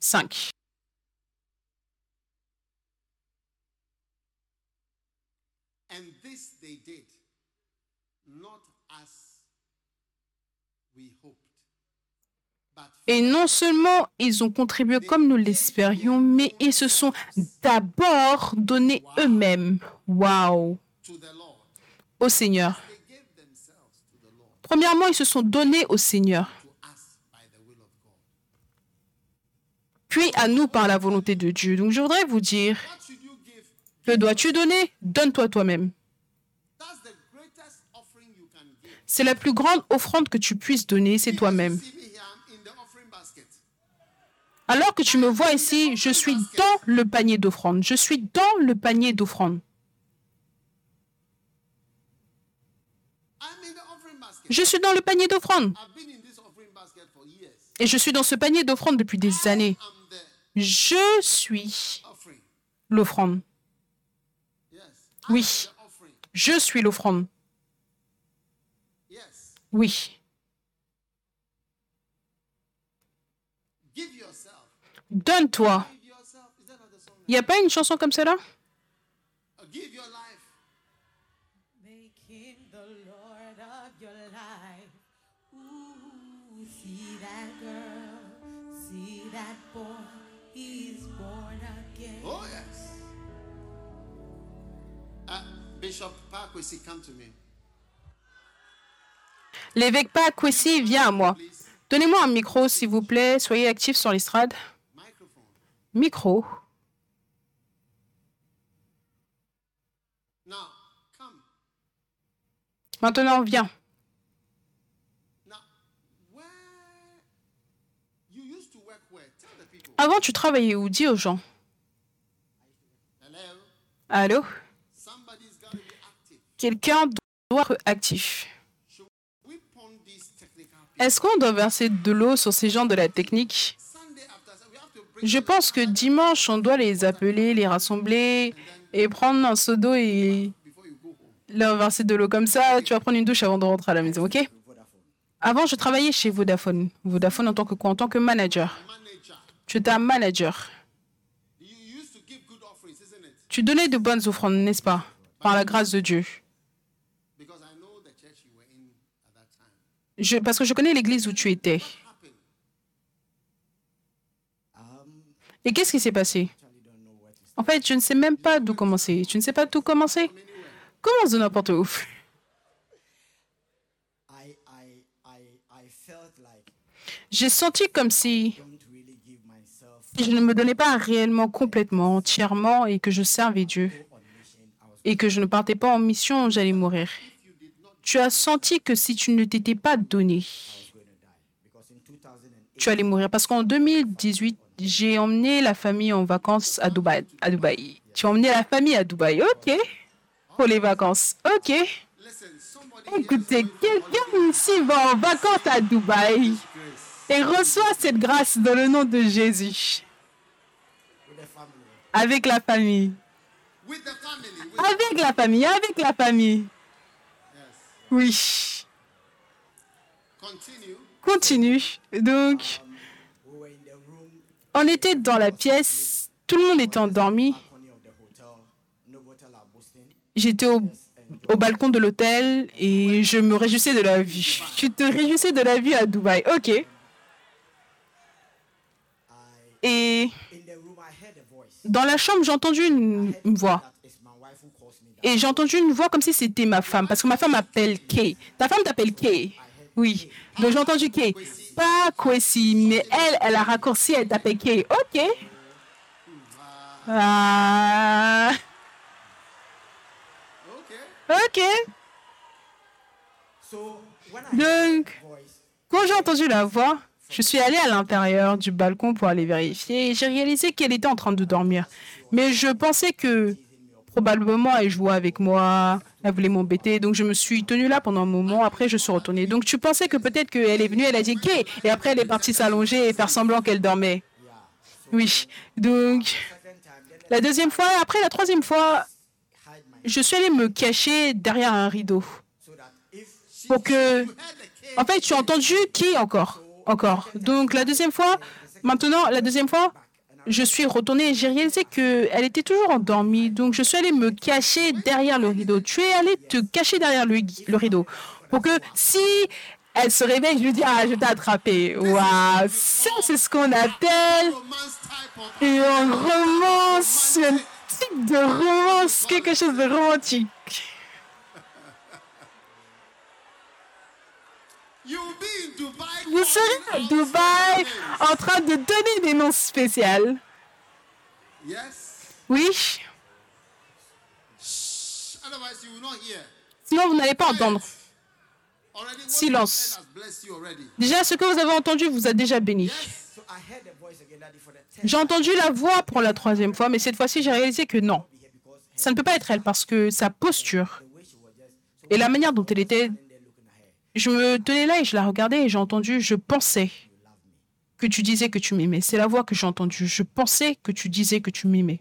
5. 5. And this they did, not as we hoped, but Et non seulement ils ont contribué comme nous l'espérions, mais ils se sont d'abord donnés eux-mêmes. Lord. Au Seigneur. Premièrement, ils se sont donnés au Seigneur, puis à nous par la volonté de Dieu. Donc je voudrais vous dire, que dois-tu donner? Donne-toi toi-même. C'est la plus grande offrande que tu puisses donner, c'est toi-même. Alors que tu me vois ici, je suis dans le panier d'offrande. Je suis dans le panier d'offrande. Je suis dans le panier d'offrande. Et je suis dans ce panier d'offrande depuis des années. Je suis l'offrande. Oui. Je suis l'offrande. Oui. Donne-toi. Il n'y a pas une chanson comme cela? That boy, he's born again. Oh, yes. Uh, Bishop come to me. L'évêque Pakwesi, viens à moi. Donnez-moi un micro, s'il vous plaît. Soyez actif sur l'estrade. Microphone. Micro. Now, come. Maintenant, viens. Avant, tu travaillais où? Dis aux gens. Allô? Quelqu'un doit être actif. Est-ce qu'on doit verser de l'eau sur ces gens de la technique? Je pense que dimanche, on doit les appeler, les rassembler et prendre un seau d'eau et leur verser de l'eau comme ça. Tu vas prendre une douche avant de rentrer à la maison, ok? Avant, je travaillais chez Vodafone. Vodafone en tant que quoi? En tant que manager. Tu étais un manager. Tu donnais de bonnes offrandes, n'est-ce pas Par la grâce de Dieu. Because I know the church you were in at that time. Je, parce que je connais l'église où tu étais. Et qu'est-ce qui s'est passé? En fait, je ne sais même pas d'où commencer. Tu ne sais pas d'où commencer? Commence de n'importe où. J'ai senti comme si myself je ne me donnais pas réellement, complètement, entièrement et que je servais Dieu. Et que je ne partais pas en mission, j'allais mourir. Tu as senti que si tu ne t'étais pas donné, going to die because in 2008 tu allais mourir. Parce qu'en 2018, j'ai emmené la famille en vacances à Dubaï. À Dubaï. Tu as emmené la famille à Dubaï. Ok. Pour les vacances. Ok. Écoutez, quelqu'un ici va en vacances à Dubaï et reçoit cette grâce dans le nom de Jésus. Avec la famille. Avec la famille. Avec la famille. Oui. Continue. Donc, on était dans la pièce. Tout le monde était endormi. J'étais au, au balcon de l'hôtel et je me réjouissais de la vue. Tu te réjouissais de la vue à Dubaï. Ok. Et in the room, I heard a voice. dans la chambre, j'ai entendu une, voix. Et j'ai entendu une voix comme si c'était ma femme, parce que ma femme m'appelle Kay. Ta femme t'appelle Kay Oui. Donc j'ai entendu Kay. Pas Kwesi, mais elle, elle a raccourci, elle t'appelle Kay. Ok. Ah, Okay. ok. Donc, quand j'ai entendu la voix, je suis allée à l'intérieur du balcon pour aller vérifier et j'ai réalisé qu'elle était en train de dormir. Mais je pensais que probablement elle jouait avec moi, elle voulait m'embêter, donc je me suis tenue là pendant un moment, après je suis retournée. Donc tu pensais que peut-être qu'elle est venue, elle a dit « Kay » et après elle est partie s'allonger et faire semblant qu'elle dormait. Oui, donc la deuxième fois, après la troisième fois, je suis allée me cacher derrière un rideau pour que... En fait, tu as entendu qui encore? Encore. Donc la deuxième fois, maintenant, la deuxième fois, je suis retournée et j'ai réalisé qu'elle était toujours endormie. Donc je suis allée me cacher derrière le rideau. Tu es allée te cacher derrière le, le rideau pour que si elle se réveille, je lui dis Ah, je t'ai attrapé. Waouh, ça c'est ce qu'on appelle une romance, un type de romance, quelque chose de romantique. Vous serez à Dubaï en train de donner des noms spéciaux. Yes. Oui, sinon vous n'allez pas entendre. Silence. Déjà, ce que vous avez entendu vous a déjà béni. So I heard the voice again, Daddy, for the tenth J'ai entendu la voix pour la troisième fois, mais cette fois-ci, j'ai réalisé que non. Ça ne peut pas être elle parce que sa posture et la manière dont elle était, je me tenais là et je la regardais et j'ai entendu, je pensais que tu disais que tu m'aimais. C'est la voix que j'ai entendue. Je pensais que tu disais que tu m'aimais.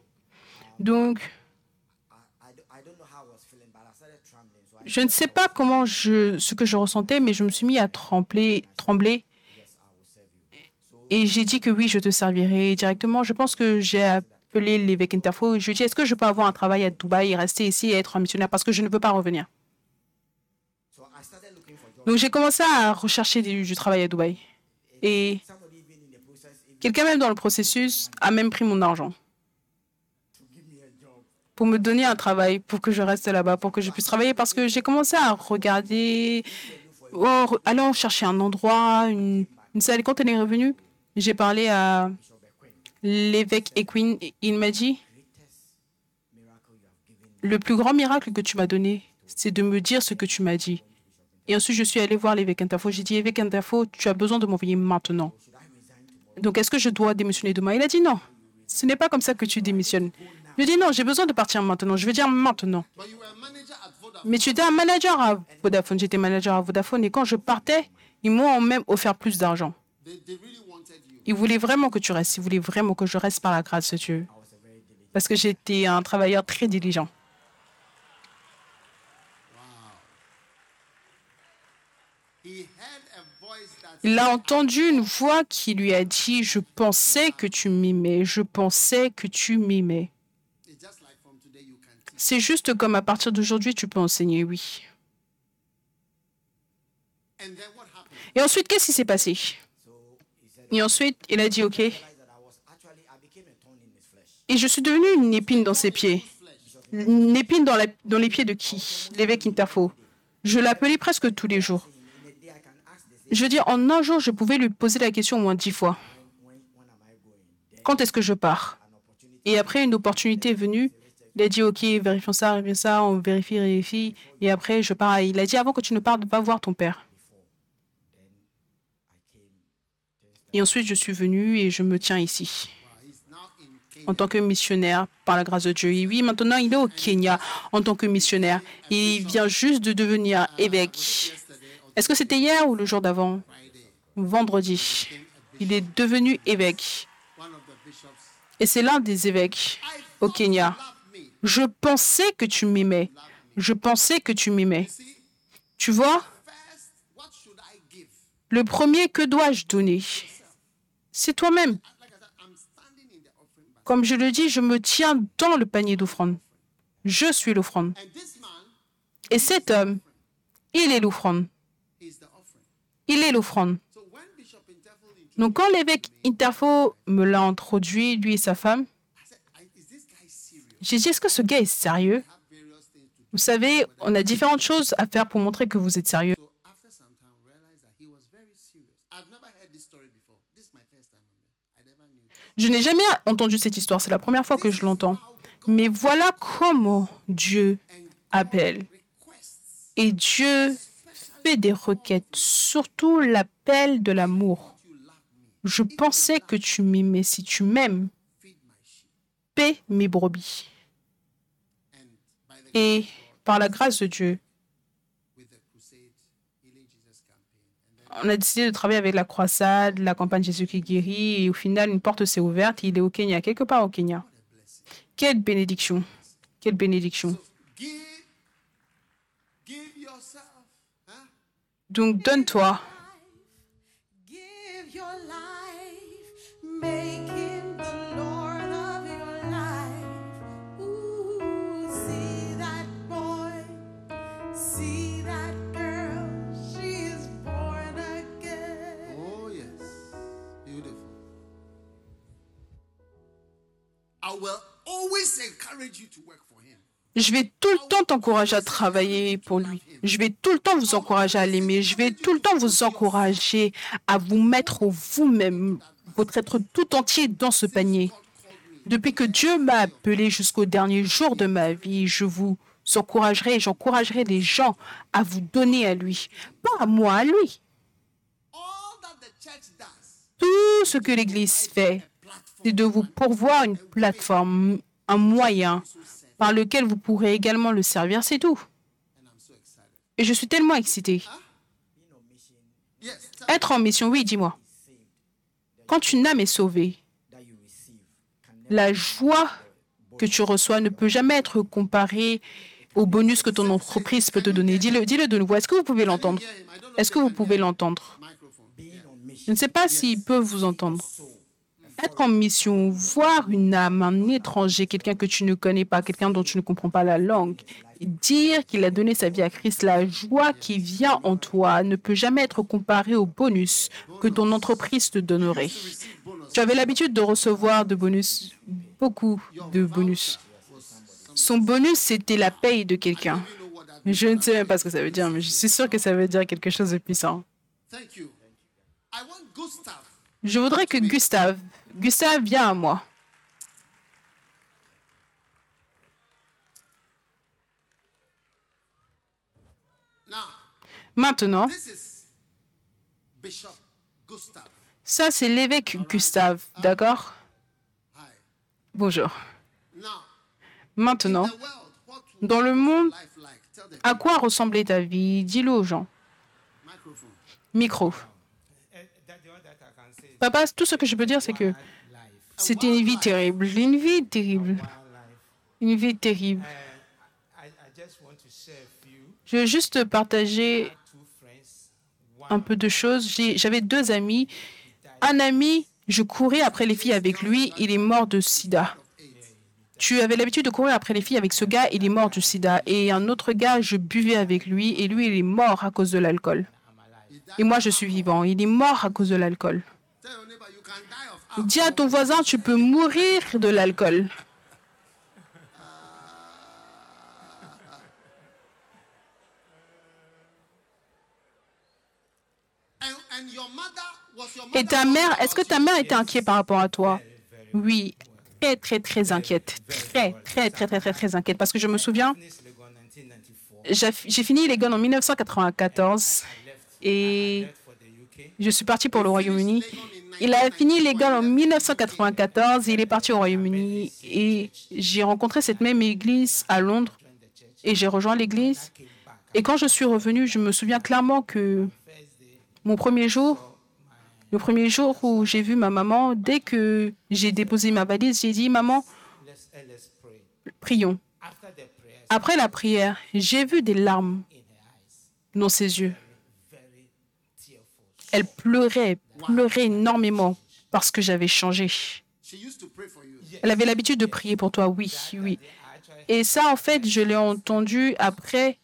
Donc, je ne sais pas comment je, ce que je ressentais, mais je me suis mis à trembler, trembler et j'ai dit que oui, je te servirai directement. Je pense que j'ai appelé l'évêque Interfo. Je lui ai dit, est-ce que je peux avoir un travail à Dubaï et rester ici et être un missionnaire parce que je ne veux pas revenir? Donc j'ai commencé à rechercher du, travail à Dubaï. Et quelqu'un même dans le processus a même pris mon argent pour me donner un travail, pour que je reste là-bas, pour que je puisse travailler, parce que j'ai commencé à regarder, re- allant chercher un endroit, une, une salle. Quand elle est revenue, j'ai parlé à l'évêque Equine. et Il m'a dit, le plus grand miracle que tu m'as donné, c'est de me dire ce que tu m'as dit. Et ensuite, je suis allée voir l'évêque Interfo. J'ai dit, évêque Interfo, tu as besoin de m'envoyer maintenant. Donc, est-ce que je dois démissionner demain? Il a dit non. Ce n'est pas comme ça que tu démissionnes. Je dis non, j'ai besoin de partir maintenant. Je veux dire maintenant. Mais tu étais un manager à Vodafone. J'étais manager à Vodafone. Et quand je partais, ils m'ont même offert plus d'argent. Ils voulaient vraiment que tu restes. Ils voulaient vraiment que je reste par la grâce de Dieu. Parce que j'étais un travailleur très diligent. He heard a voice that Il a entendu une voix qui lui a dit, je pensais que tu m'aimais, je pensais que tu m'aimais. C'est juste comme à partir d'aujourd'hui, tu peux enseigner, oui. Et ensuite, qu'est-ce qui s'est passé? Et ensuite, il a dit, OK. Et je suis devenue une épine dans ses pieds. Une épine dans, dans les pieds de qui? L'évêque Interfo. Je l'appelais presque tous les jours. Je veux dire, en un jour, je pouvais lui poser la question au moins dix fois. Quand est-ce que je pars? Et après, une opportunité est venue. Il a dit, OK, vérifions ça, vérifions ça, on vérifie, vérifie. Et après, je pars. Il a dit, avant que tu ne partes, va voir ton père. Et ensuite, je suis venue et je me tiens ici. En tant que missionnaire par la grâce de Dieu. Et oui, maintenant, il est au Kenya en tant que missionnaire. Il vient juste de devenir évêque. Est-ce que c'était hier ou le jour d'avant Vendredi. Il est devenu évêque. Et c'est l'un des évêques au Kenya. Je pensais que tu m'aimais. Je pensais que tu m'aimais. Tu vois, le premier, que dois-je donner C'est toi-même. Comme je le dis, je me tiens dans le panier d'offrande. Je suis l'offrande. Et cet homme, il est l'offrande. Il est l'offrande. Donc quand l'évêque Interfo me l'a introduit, lui et sa femme, j'ai dit, est-ce que ce gars est sérieux? Vous savez, on a différentes choses à faire pour montrer que vous êtes sérieux. Je n'ai jamais entendu cette histoire, c'est la première fois que je l'entends. Mais voilà comment Dieu appelle. Et Dieu des requêtes, surtout l'appel de l'amour. Je pensais que tu m'aimais. Si tu m'aimes, paie mes brebis. Et par la grâce de Dieu, on a décidé de travailler avec la croisade, la campagne Jésus qui guérit, et au final, une porte s'est ouverte. Il est au Kenya, quelque part au Kenya. Quelle bénédiction! Quelle bénédiction! Oh, yes, beautiful. I will always encourage you to work for him. Je vais tout le temps t'encourager à travailler pour lui. Je vais tout le temps vous encourager à l'aimer. Je vais tout le temps vous encourager à vous mettre vous-même, votre être tout entier dans ce panier. Depuis que Dieu m'a appelé jusqu'au dernier jour de ma vie, je vous encouragerai et j'encouragerai les gens à vous donner à lui. Pas à moi, à lui. Tout ce que l'Église fait, c'est de vous pourvoir une plateforme, un moyen par lequel vous pourrez également le servir, c'est tout. Et je suis tellement tell Être en mission, oui, dis-moi. Quand une âme est sauvée, la joie que tu reçois ne peut jamais être comparée au bonus que ton entreprise peut te donner. Dis-le dis-le de nouveau. Est-ce que vous pouvez l'entendre? Est-ce que vous pouvez l'entendre? Je ne sais pas s'ils peuvent vous entendre. Être en mission, voir une âme, un étranger, quelqu'un que tu ne connais pas, quelqu'un dont tu ne comprends pas la langue, dire qu'il a donné sa vie à Christ, la joie qui vient en toi ne peut jamais être comparée au bonus que ton entreprise te donnerait. Tu avais l'habitude de recevoir de bonus, beaucoup de bonus. Son bonus, c'était la paye de quelqu'un. Je ne sais même pas ce que ça veut dire, mais je suis sûre que ça veut dire quelque chose de puissant. Thank you. I want Gustav. Je voudrais que Gustave, Gustave, viens à moi. Maintenant, ça c'est l'évêque Gustave, d'accord? Bonjour. Maintenant, dans le monde, à quoi ressemblait ta vie? Dis-le aux gens. microphone. Micro. Eh, that the one that I can say is Papa, tout ce que je peux dire, c'est que c'était une vie terrible. Une vie terrible. Une vie terrible. Je veux juste partager un peu de choses. J'avais deux amis. Un ami, je courais après les filles avec lui, il est mort de sida. Tu avais l'habitude de courir après les filles avec ce gars, il est mort du sida. Et un autre gars, je buvais avec lui, et lui, il est mort à cause de l'alcool. Et moi, je suis vivant. Il est mort à cause de l'alcool. Dis à ton voisin, tu peux mourir de l'alcool. Et ta mère, est-ce que ta mère était inquiète par rapport à toi? Oui, très, très, très inquiète. Très, très, très, très, très, très inquiète. Parce que je me souviens, finished Legon 1994. j'ai fini les en 1994 et je suis parti pour le Royaume-Uni. Il a fini guns en 1994 et il est parti au Royaume-Uni. Et j'ai rencontré cette même église à Londres et j'ai rejoint l'église. Et quand je suis revenu, je me souviens clairement que mon premier jour, le premier jour où j'ai vu ma maman, dès que j'ai déposé ma valise, j'ai dit Maman, prions. Après la prière, j'ai vu des larmes dans ses yeux. Elle pleurait, pleurait énormément parce que j'avais changé. Elle avait l'habitude de prier pour toi, oui, oui. Et ça, en fait, je l'ai entendu après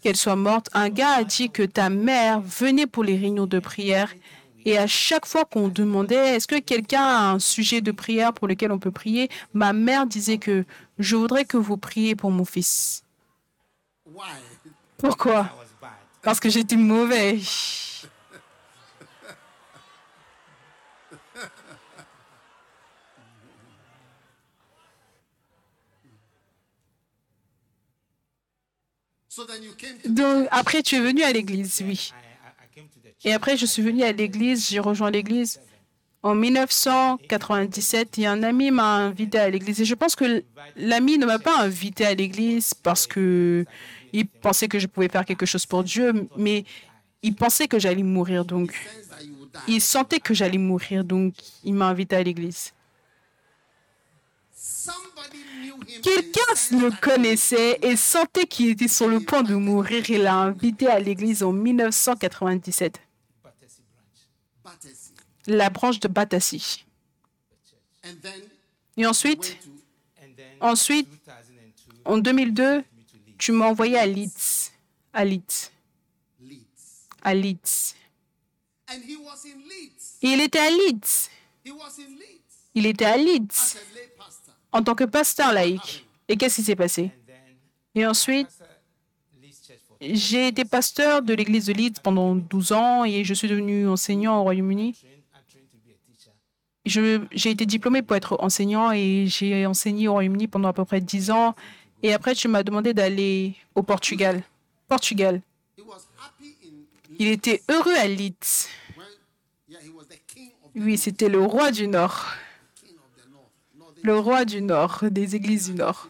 qu'elle soit morte. Un gars a dit que ta mère venait pour les réunions de prière. Et à chaque fois qu'on demandait, est-ce que quelqu'un a un sujet de prière pour lequel on peut prier, ma mère disait que je voudrais que vous priez pour mon fils. Pourquoi? Parce que j'étais mauvais. Donc, après, tu es venu à l'église, oui. I, I, I came to the church. Et après, je suis venu à l'église, j'ai rejoint l'église en 1997 et un ami m'a invité à l'église. Et je pense que l'ami ne m'a pas invité à l'église parce que il pensait que je pouvais faire quelque chose pour Dieu, mais il pensait que j'allais mourir. Donc, il sentait que j'allais mourir. Donc, il m'a invité à l'église. Quelqu'un le connaissait et sentait qu'il était sur le point de mourir. Il l'a invité à l'église en 1997, Battersea branch. Battersea. la branche de then Et ensuite, ensuite, 2002, en 2002, me to Leeds. tu m'as envoyé à Leeds. À Leeds. À Leeds. Il était à Leeds Il était à Leeds as a lay pastor. En tant que pasteur laïque. Et qu'est-ce qui s'est passé? Et ensuite, j'ai été pasteur de l'église de Leeds pendant 12 ans et je suis devenu enseignant au Royaume-Uni. J'ai été diplômé pour être enseignant et j'ai enseigné au Royaume-Uni pendant à peu près 10 ans. Et après, tu m'as demandé d'aller au Portugal. Portugal. Il était heureux à Leeds. Oui, c'était le roi du Nord. Le roi du Nord, des églises du Nord.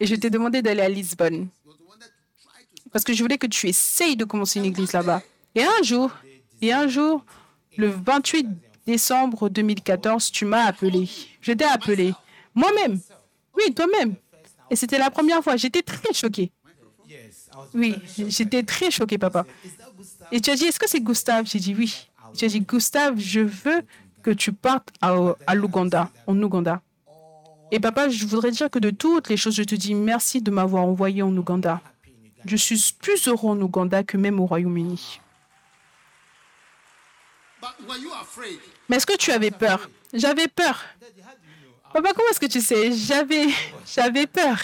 Et je t'ai demandé d'aller à Lisbonne. Parce que je voulais que tu essayes de commencer une église là-bas. Et un jour, et un jour, le 28 décembre 2014, tu m'as appelé. Je t'ai appelé. Moi-même. Oui, toi-même. Et c'était la première fois. J'étais très choquée. Oui, j'étais très choquée, papa. Et tu as dit, est-ce que c'est Gustave? J'ai dit oui. Tu as dit, Gustave, je veux que tu partes à, à l'Ouganda, en Ouganda. Et papa, je voudrais dire que de toutes les choses, je te dis merci de m'avoir envoyé en Ouganda. Je suis plus heureux en Ouganda que même au Royaume-Uni. Mais est-ce que tu avais peur? J'avais peur. Papa, comment est-ce que tu sais? J'avais, j'avais peur.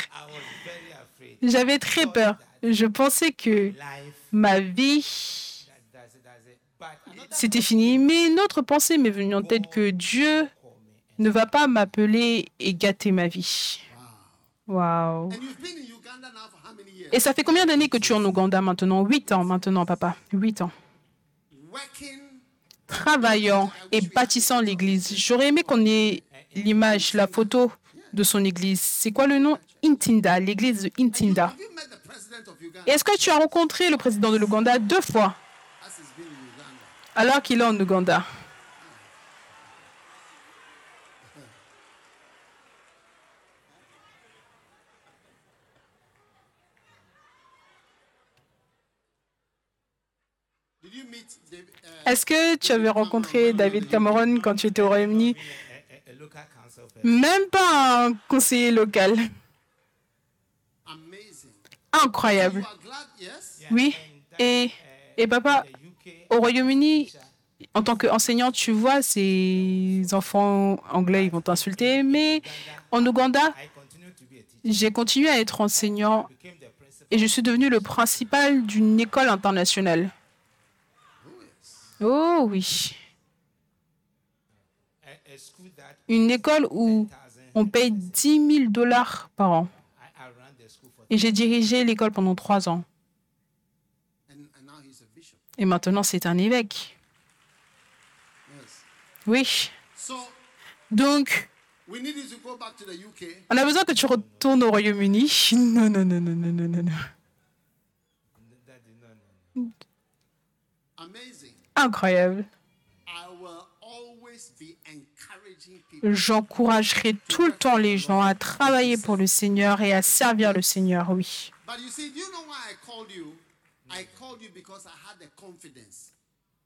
J'avais très peur. Je pensais que ma vie, c'était fini. Mais une autre pensée m'est venue en tête que Dieu. Ne va pas m'appeler et gâter ma vie. Waouh. Et ça fait combien d'années que tu es en Ouganda maintenant? Huit ans maintenant, papa. Huit ans. Working. Travaillant et bâtissant l'église. J'aurais aimé qu'on ait l'image, la photo de son église. C'est quoi le nom? Intinda, l'église de Intinda. Est-ce que tu as rencontré le président de l'Ouganda deux fois? Alors qu'il est en Ouganda Did you meet David, uh, Est-ce que tu avais rencontré David Cameron quand tu étais au Royaume-Uni? Même pas un conseiller local. Incroyable. Oui. Et, et papa, au Royaume-Uni, en tant qu'enseignant, tu vois, ces enfants anglais, ils vont t'insulter. Mais en Ouganda, j'ai continué à être enseignant et je suis devenu le principal d'une école internationale. Oh oui. Une école où on paye 10 000 dollars par an. Et j'ai dirigé l'école pendant trois ans. Et maintenant, c'est un évêque. Oui. Donc, on a besoin que tu retournes au Royaume-Uni. Non, non, non, non, non, non, non, Incroyable. J'encouragerai tout le temps les gens à travailler pour le Seigneur et à servir le Seigneur, oui.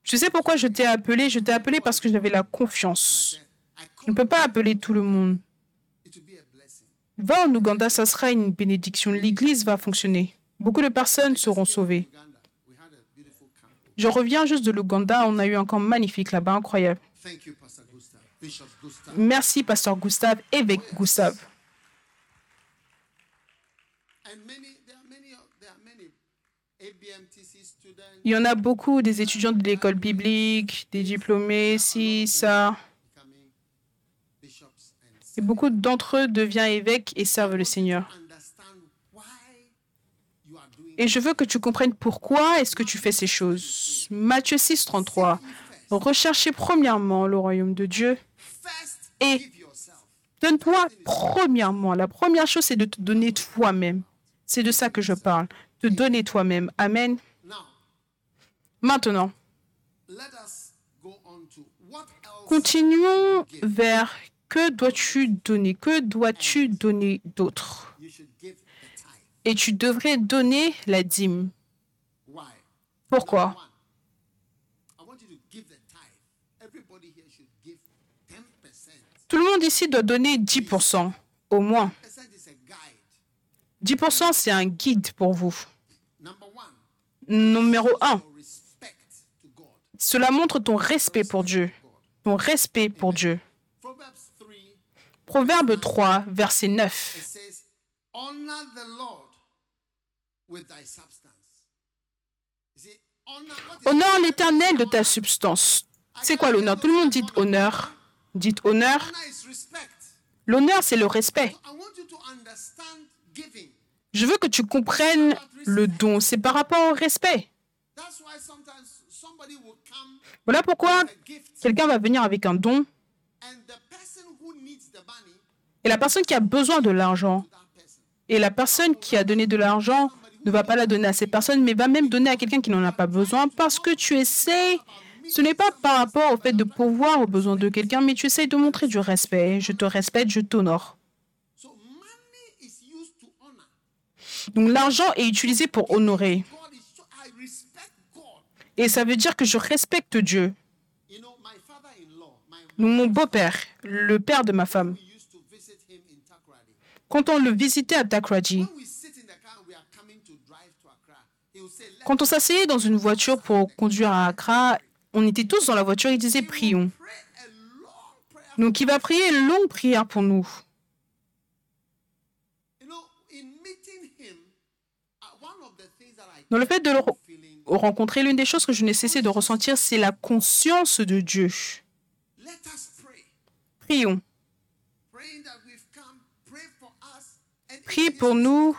Je sais pourquoi je t'ai appelé. Je t'ai appelé parce que j'avais la confiance. On ne peut pas appeler tout le monde. Va en Ouganda, ça sera une bénédiction. L'église va fonctionner. Beaucoup de personnes seront sauvées. Je reviens juste de l'Ouganda. On a eu un camp magnifique là-bas, incroyable. Merci, Pasteur Gustave, évêque Gustave. Il y en a beaucoup des étudiants de l'école biblique, des diplômés, si, ça. Et beaucoup d'entre eux deviennent évêques et servent le Seigneur. Et je veux que tu comprennes pourquoi est-ce que tu fais ces choses. Matthieu 6, 33. Recherchez premièrement le royaume de Dieu. Et-. Donne-toi premièrement. La première chose, c'est de te donner toi-même. C'est de ça que je parle. Te donner toi-même. Amen. Maintenant, continuons vers que dois-tu donner? Que dois-tu donner d'autre you should give the tithe. Et tu devrais donner la dîme. Pourquoi? One, I want you to give the tithe. Everybody here should give 10%. Tout le monde ici doit donner 10%, au moins. 10% is a guide. 10%, c'est un guide pour vous. Numéro 1, your respect to God. cela montre ton respect pour Dieu. Ton respect pour Dieu. Proverbs 3, Proverbe 3, verset 9. Honore l'Éternel de ta substance. C'est quoi l'honneur? Tout le monde dit honneur. Dites honneur. L'honneur, c'est le respect. I want you to understand giving Je veux que tu comprennes le don. C'est par rapport au respect. That's why sometimes somebody will come Voilà pourquoi quelqu'un va venir avec un don and the person who needs the money, et la personne qui a besoin de l'argent et la personne qui a donné de l'argent ne va pas la donner à ces personnes, mais va même donner à quelqu'un qui n'en a pas besoin parce que tu essaies, ce n'est pas par rapport au fait de pouvoir aux besoins de quelqu'un, mais tu essaies de montrer du respect. Je te respecte, je t'honore. Donc l'argent est utilisé pour honorer. Et ça veut dire que je respecte Dieu. Mon beau-père, le père de ma femme, quand on le visitait à Takraji, quand on s'asseyait dans une voiture pour conduire à Accra, on était tous dans la voiture, il disait prions. Donc il va prier une longue prière pour nous. Dans le fait de le rencontrer, l'une des choses que je n'ai cessé de ressentir, c'est la conscience de Dieu. Prions. Prie pour nous.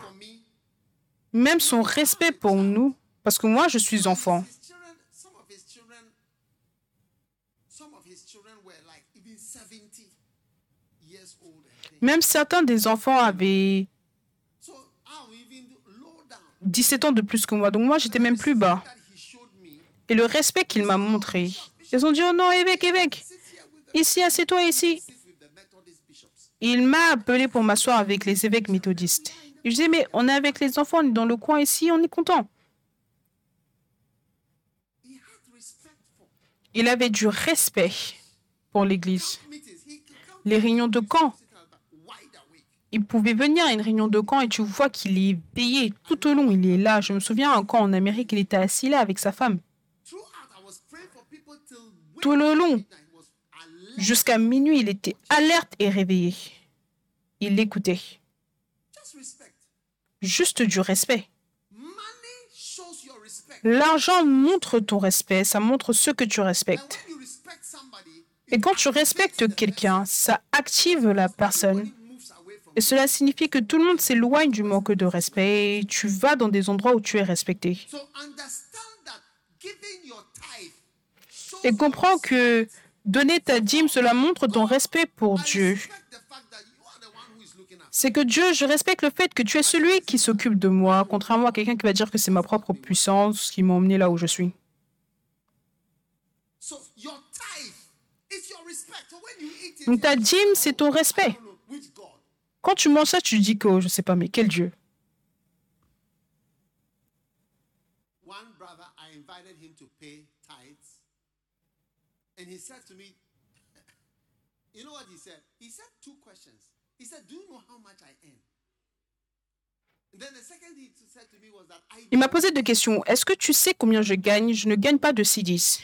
Même son respect pour nous, parce que moi je suis enfant. His children, some of his children, some of his children were like even 70 years old. and things. Même certains des enfants avaient So I'm even low down. 17 ans de plus que moi, donc moi j'étais même plus bas. Et le respect qu'il m'a montré, ils ont dit Oh non, évêque, évêque, ici, assieds-toi ici. Il m'a appelé pour m'asseoir avec les évêques méthodistes. Et je disais Mais on est avec les enfants, on est dans le coin ici, on est content. He had respect for Il avait du respect pour l'église. Les réunions de camp, il pouvait venir à une réunion de camp et tu vois qu'il est payé tout au long, il est là. Je me souviens un camp en Amérique, il était assis là avec sa femme. Tout le long, jusqu'à minuit, il était alerte et réveillé. Il l'écoutait. Juste du respect. Money shows your respect. L'argent montre ton respect, ça montre ce que tu respectes. Et quand tu respectes quelqu'un, ça active la personne. Et cela signifie que tout le monde s'éloigne du manque de respect et tu vas dans des endroits où tu es respecté. Et comprends que donner ta dîme, cela montre ton respect pour Dieu. respect the fact that you are the one who is looking after. C'est que Dieu, je respecte le fait que tu es celui qui s'occupe de moi, contrairement à quelqu'un qui va dire que c'est ma propre puissance qui m'a emmené là où je suis. Donc ta dîme, c'est ton "Oh, I respect. Quand tu manges ça, tu dis que oh, je sais pas, mais quel Dieu? One brother, I invited him to pay tithes. And he said to me, You know what he said? He said two questions. Il m'a posé deux questions. Est-ce que tu sais combien je gagne? Je ne gagne pas de CDs.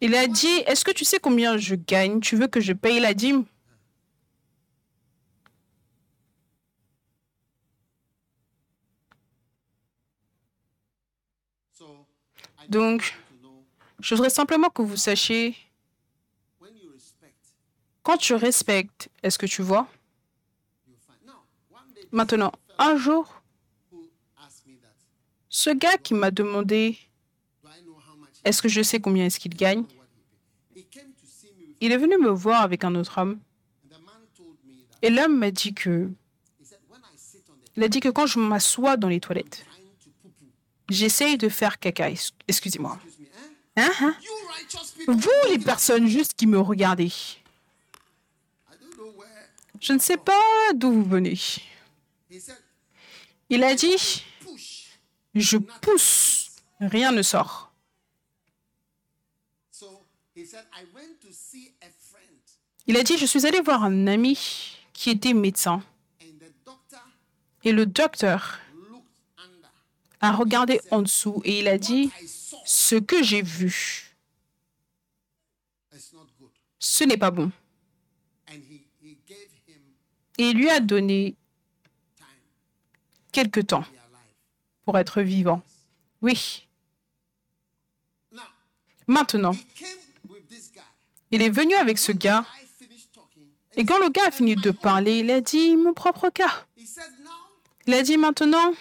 Il a dit, est-ce que tu sais combien je gagne? Tu veux que je paye la dîme? Donc, je voudrais simplement que vous sachiez, quand tu respectes, est-ce que tu vois? Maintenant, un jour, ce gars qui m'a demandé, est-ce que je sais combien est-ce qu'il gagne? Il est venu me voir avec un autre homme. Et l'homme m'a dit que, il a dit que quand je m'assois dans les toilettes, j'essaye de faire caca. Ex- Excusez-moi. Hein, hein? Vous, les personnes juste qui me regardez, je ne sais pas d'où vous venez. Il a dit, je pousse, rien ne sort. Il a dit, je suis allé voir un ami qui était médecin. Et le docteur. A regardé en dessous et il a dit, ce que j'ai vu, ce n'est pas bon. Et il lui a donné quelque temps pour être vivant. Oui. Maintenant, Il est venu avec ce gars. Et quand le gars a fini de parler, il a dit mon propre cas. Il a dit maintenant,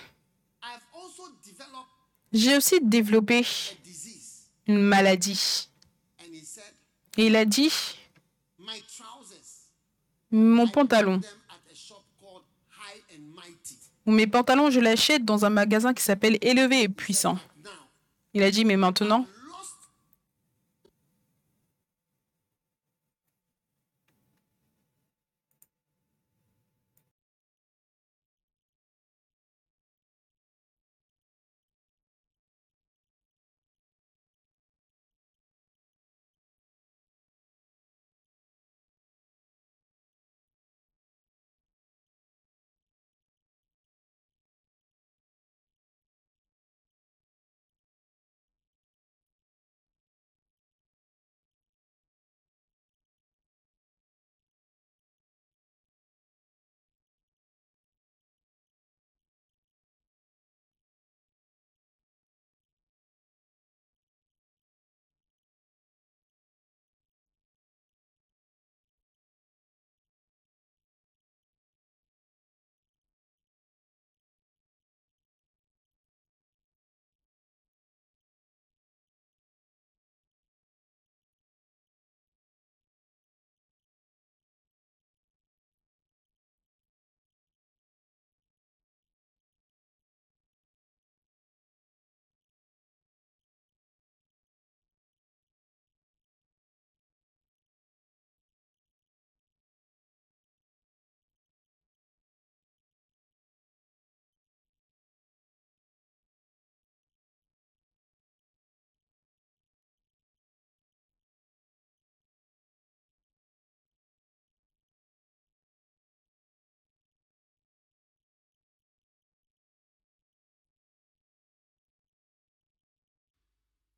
j'ai aussi développé une maladie. Et il a dit mon pantalon ou mes pantalons, je l'achète dans un magasin qui s'appelle Élevé et Puissant. Il a dit mais maintenant,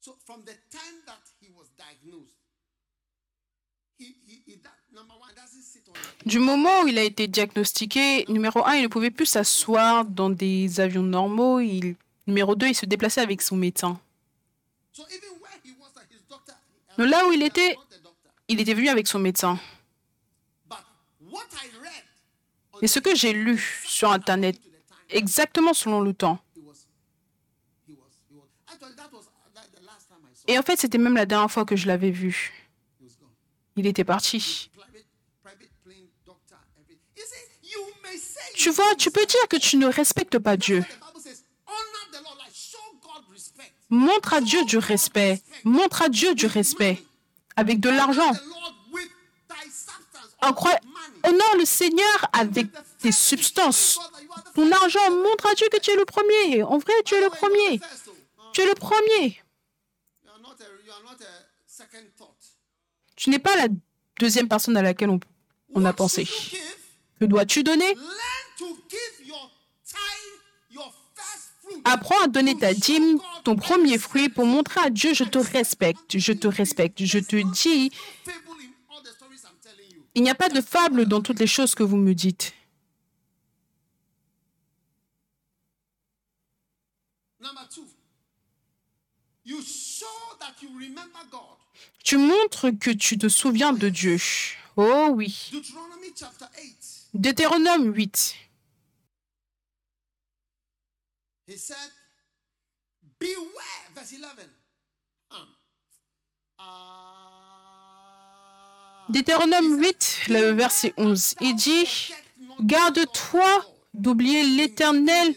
So from the time that he was diagnosed, he, he, he that, number one, doesn't sit on the du moment où il a été diagnostiqué, numéro un, il ne pouvait plus s'asseoir dans des avions normaux. Il, numéro deux, il se déplaçait avec son médecin. Donc là où il était, il était venu avec son médecin. Et ce que j'ai lu sur Internet, exactement selon le temps, he was, he was, he was. Actually, that was that the last time I saw. Et en fait c'était même la dernière fois que je l'avais vu, il était parti. Tu vois, tu peux dire que tu ne respectes pas Dieu. Montre à Dieu du respect. Montre à Dieu du respect. Avec de l'argent. Honore le Seigneur avec tes substances. Ton argent montre à Dieu que tu es le premier. En vrai, tu es le premier. Tu es le premier. You are not a, you are not a second thought. Tu n'es pas la deuxième personne à laquelle on, a pensé. Que dois-tu donner? Apprends à donner ta dîme, ton premier fruit, pour montrer à Dieu, je te respecte, je te respecte. Je te dis, il n'y a pas de fable dans toutes les choses que vous me dites. Number two, you show that you remember God. Tu montres que tu te souviens de Dieu. Oh oui. Deuteronomy chapter 8. Deutéronome 8. He said, Beware, verse 11. Um, uh, Deutéronome 8, le verset 11. Il dit, Garde-toi d'oublier l'Éternel,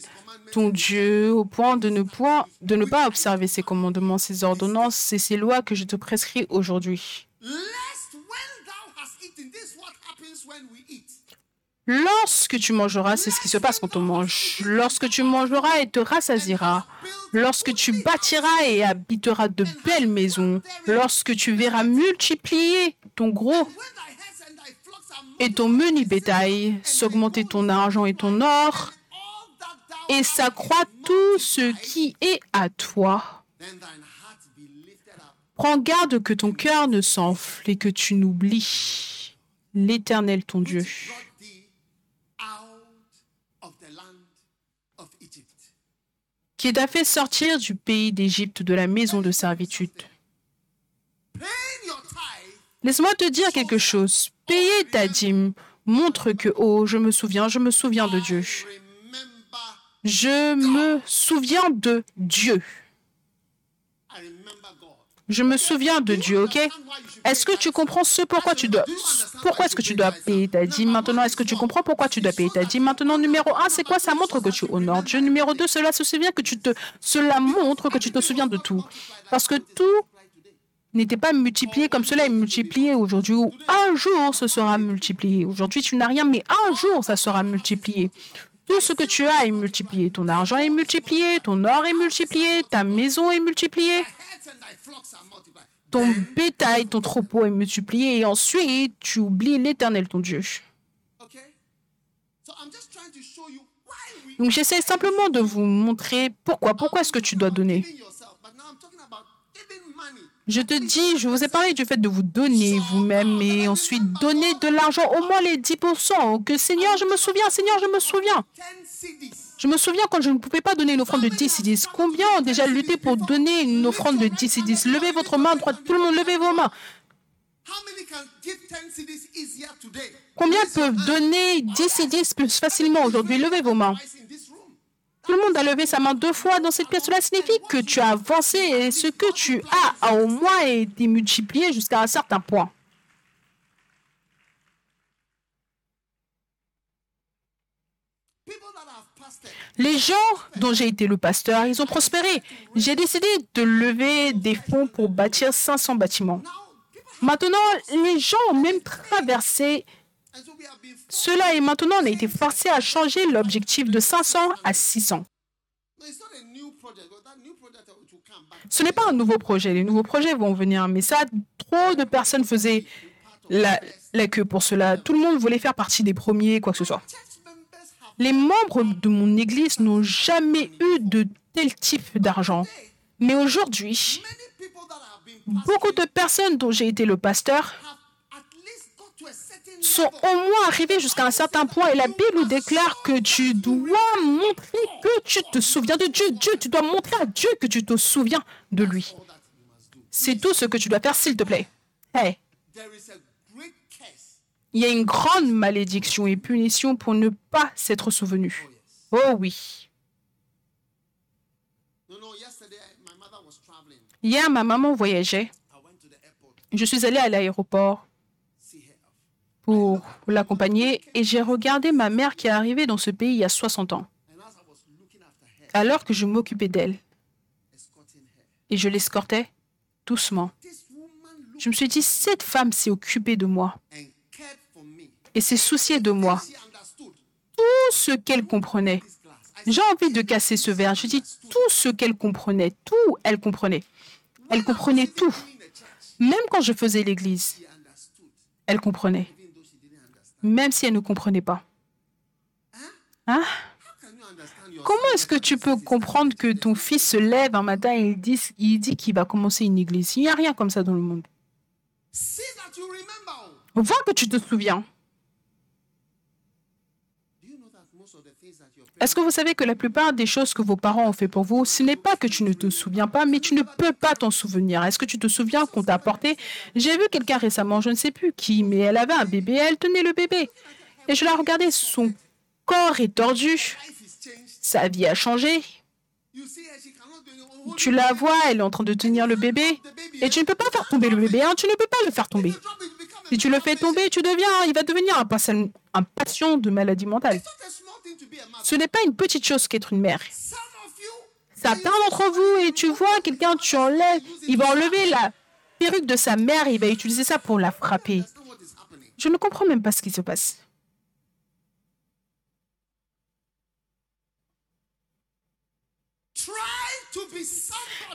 ton Dieu, au point de ne, point, de ne pas observer ses commandements, ses ordonnances et ses lois que je te prescris aujourd'hui. Lorsque tu mangeras, c'est ce qui se passe quand on mange. Lorsque tu mangeras et te rassasieras. Lorsque tu bâtiras et habiteras de belles maisons. Lorsque tu verras multiplier ton gros et ton menu bétail, s'augmenter ton argent et ton or, et s'accroît tout ce qui est à toi. Prends garde que ton cœur ne s'enfle et que tu n'oublies l'Éternel ton Dieu, qui t'a fait sortir du pays d'Égypte de la maison de servitude. Laisse-moi te dire quelque chose. Payer ta dîme montre que, oh, je me souviens, je me souviens de Dieu. Je me souviens de Dieu. Je me souviens de Dieu, ok? Est-ce que tu comprends ce pourquoi tu dois... Payer ta dîme maintenant? Est-ce que tu comprends pourquoi tu dois payer ta dîme maintenant? Numéro un, c'est quoi? Ça montre que tu honores Dieu. Numéro deux, cela se souvient que tu te... Cela montre que tu te souviens de tout. Parce que tout n'était pas multiplié comme cela est multiplié aujourd'hui. Ou un jour, ce sera multiplié. Aujourd'hui, tu n'as rien, mais un jour, ça sera multiplié. Tout ce que tu as est multiplié. Ton argent est multiplié, ton or est multiplié, ta maison est multipliée, ton bétail, ton troupeau est multiplié. Et ensuite, tu oublies l'Éternel, ton Dieu. Donc, j'essaie simplement de vous montrer pourquoi. Pourquoi est-ce que tu dois donner Je te dis, je vous ai parlé du fait de vous donner vous-même et ensuite donner de l'argent, au moins les 10%. Que Seigneur, je me souviens, Seigneur, je me souviens. 10 CDs. Je me souviens quand je ne pouvais pas donner une offrande de 10 et 10. Combien ont déjà lutté pour donner une offrande de 10 et 10 Levez votre main droite, tout le monde, levez vos mains. How many can give 10 CDs easier today? Combien peuvent donner 10 et 10 plus facilement aujourd'hui? Levez vos mains. Tout le monde a levé sa main deux fois dans cette pièce. Cela signifie que tu as avancé et ce que tu as a au moins été multiplié jusqu'à un certain point. Les gens dont j'ai été le pasteur, ils ont prospéré. J'ai décidé de lever des fonds pour bâtir 500 bâtiments. Maintenant, les gens ont même traversé cela et maintenant on a été forcé à changer l'objectif de 500 à 600. No, it's not a new project, but that new project will come back. Ce n'est pas un nouveau projet, les nouveaux projets vont venir, mais ça, trop de personnes faisaient la, la queue pour cela. Tout le monde voulait faire partie des premiers, quoi que ce soit. Les membres de mon église n'ont jamais eu de tel type d'argent. Mais aujourd'hui, beaucoup de personnes dont j'ai été le pasteur have at least got to a certain sont au moins arrivés jusqu'à un certain point et la Bible déclare que tu dois montrer que tu te souviens de Dieu. Dieu, tu dois montrer à Dieu que tu te souviens de lui. C'est tout ce que tu dois faire, s'il te plaît. Hey, il y a une grande malédiction et punition pour ne pas s'être souvenu. Oh oui. Hier, ma maman voyageait. Je suis allée à l'aéroport. Pour l'accompagner et j'ai regardé ma mère qui est arrivée dans ce pays il y a 60 ans, alors que je m'occupais d'elle et je l'escortais doucement. Je me suis dit, cette femme s'est occupée de moi et s'est souciée de moi. Tout ce qu'elle comprenait. J'ai envie de casser ce verre. Je dis tout ce qu'elle comprenait. Tout, elle comprenait. Elle comprenait tout. Même quand je faisais l'église, elle comprenait. Même si elle ne comprenait pas. Hein? Comment est-ce que tu peux comprendre que ton fils se lève un matin et il dit, il dit qu'il va commencer une église? Il n'y a rien comme ça dans le monde. Vois que tu te souviens. Do you know that most of the things that your Est-ce que vous savez que la plupart des choses que vos parents ont fait pour vous, ce n'est pas que tu ne te souviens pas, mais tu ne peux pas t'en souvenir. Est-ce que tu te souviens qu'on t'a apporté? J'ai vu quelqu'un récemment, je ne sais plus qui, mais elle avait un bébé, elle tenait le bébé. Et je la regardais, son corps est tordu, sa vie a changé. Tu la vois, elle est en train de tenir le bébé. Et tu ne peux pas faire tomber le bébé, hein, tu ne peux pas le faire tomber. Si tu le fais tomber, tu deviens, il va devenir un patient, de maladie mentale. Ce n'est pas une petite chose qu'être une mère. Certains d'entre vous, et tu vois quelqu'un, tu enlèves, il va enlever la perruque de sa mère il va utiliser ça pour la frapper. Je ne comprends même pas ce qui se passe.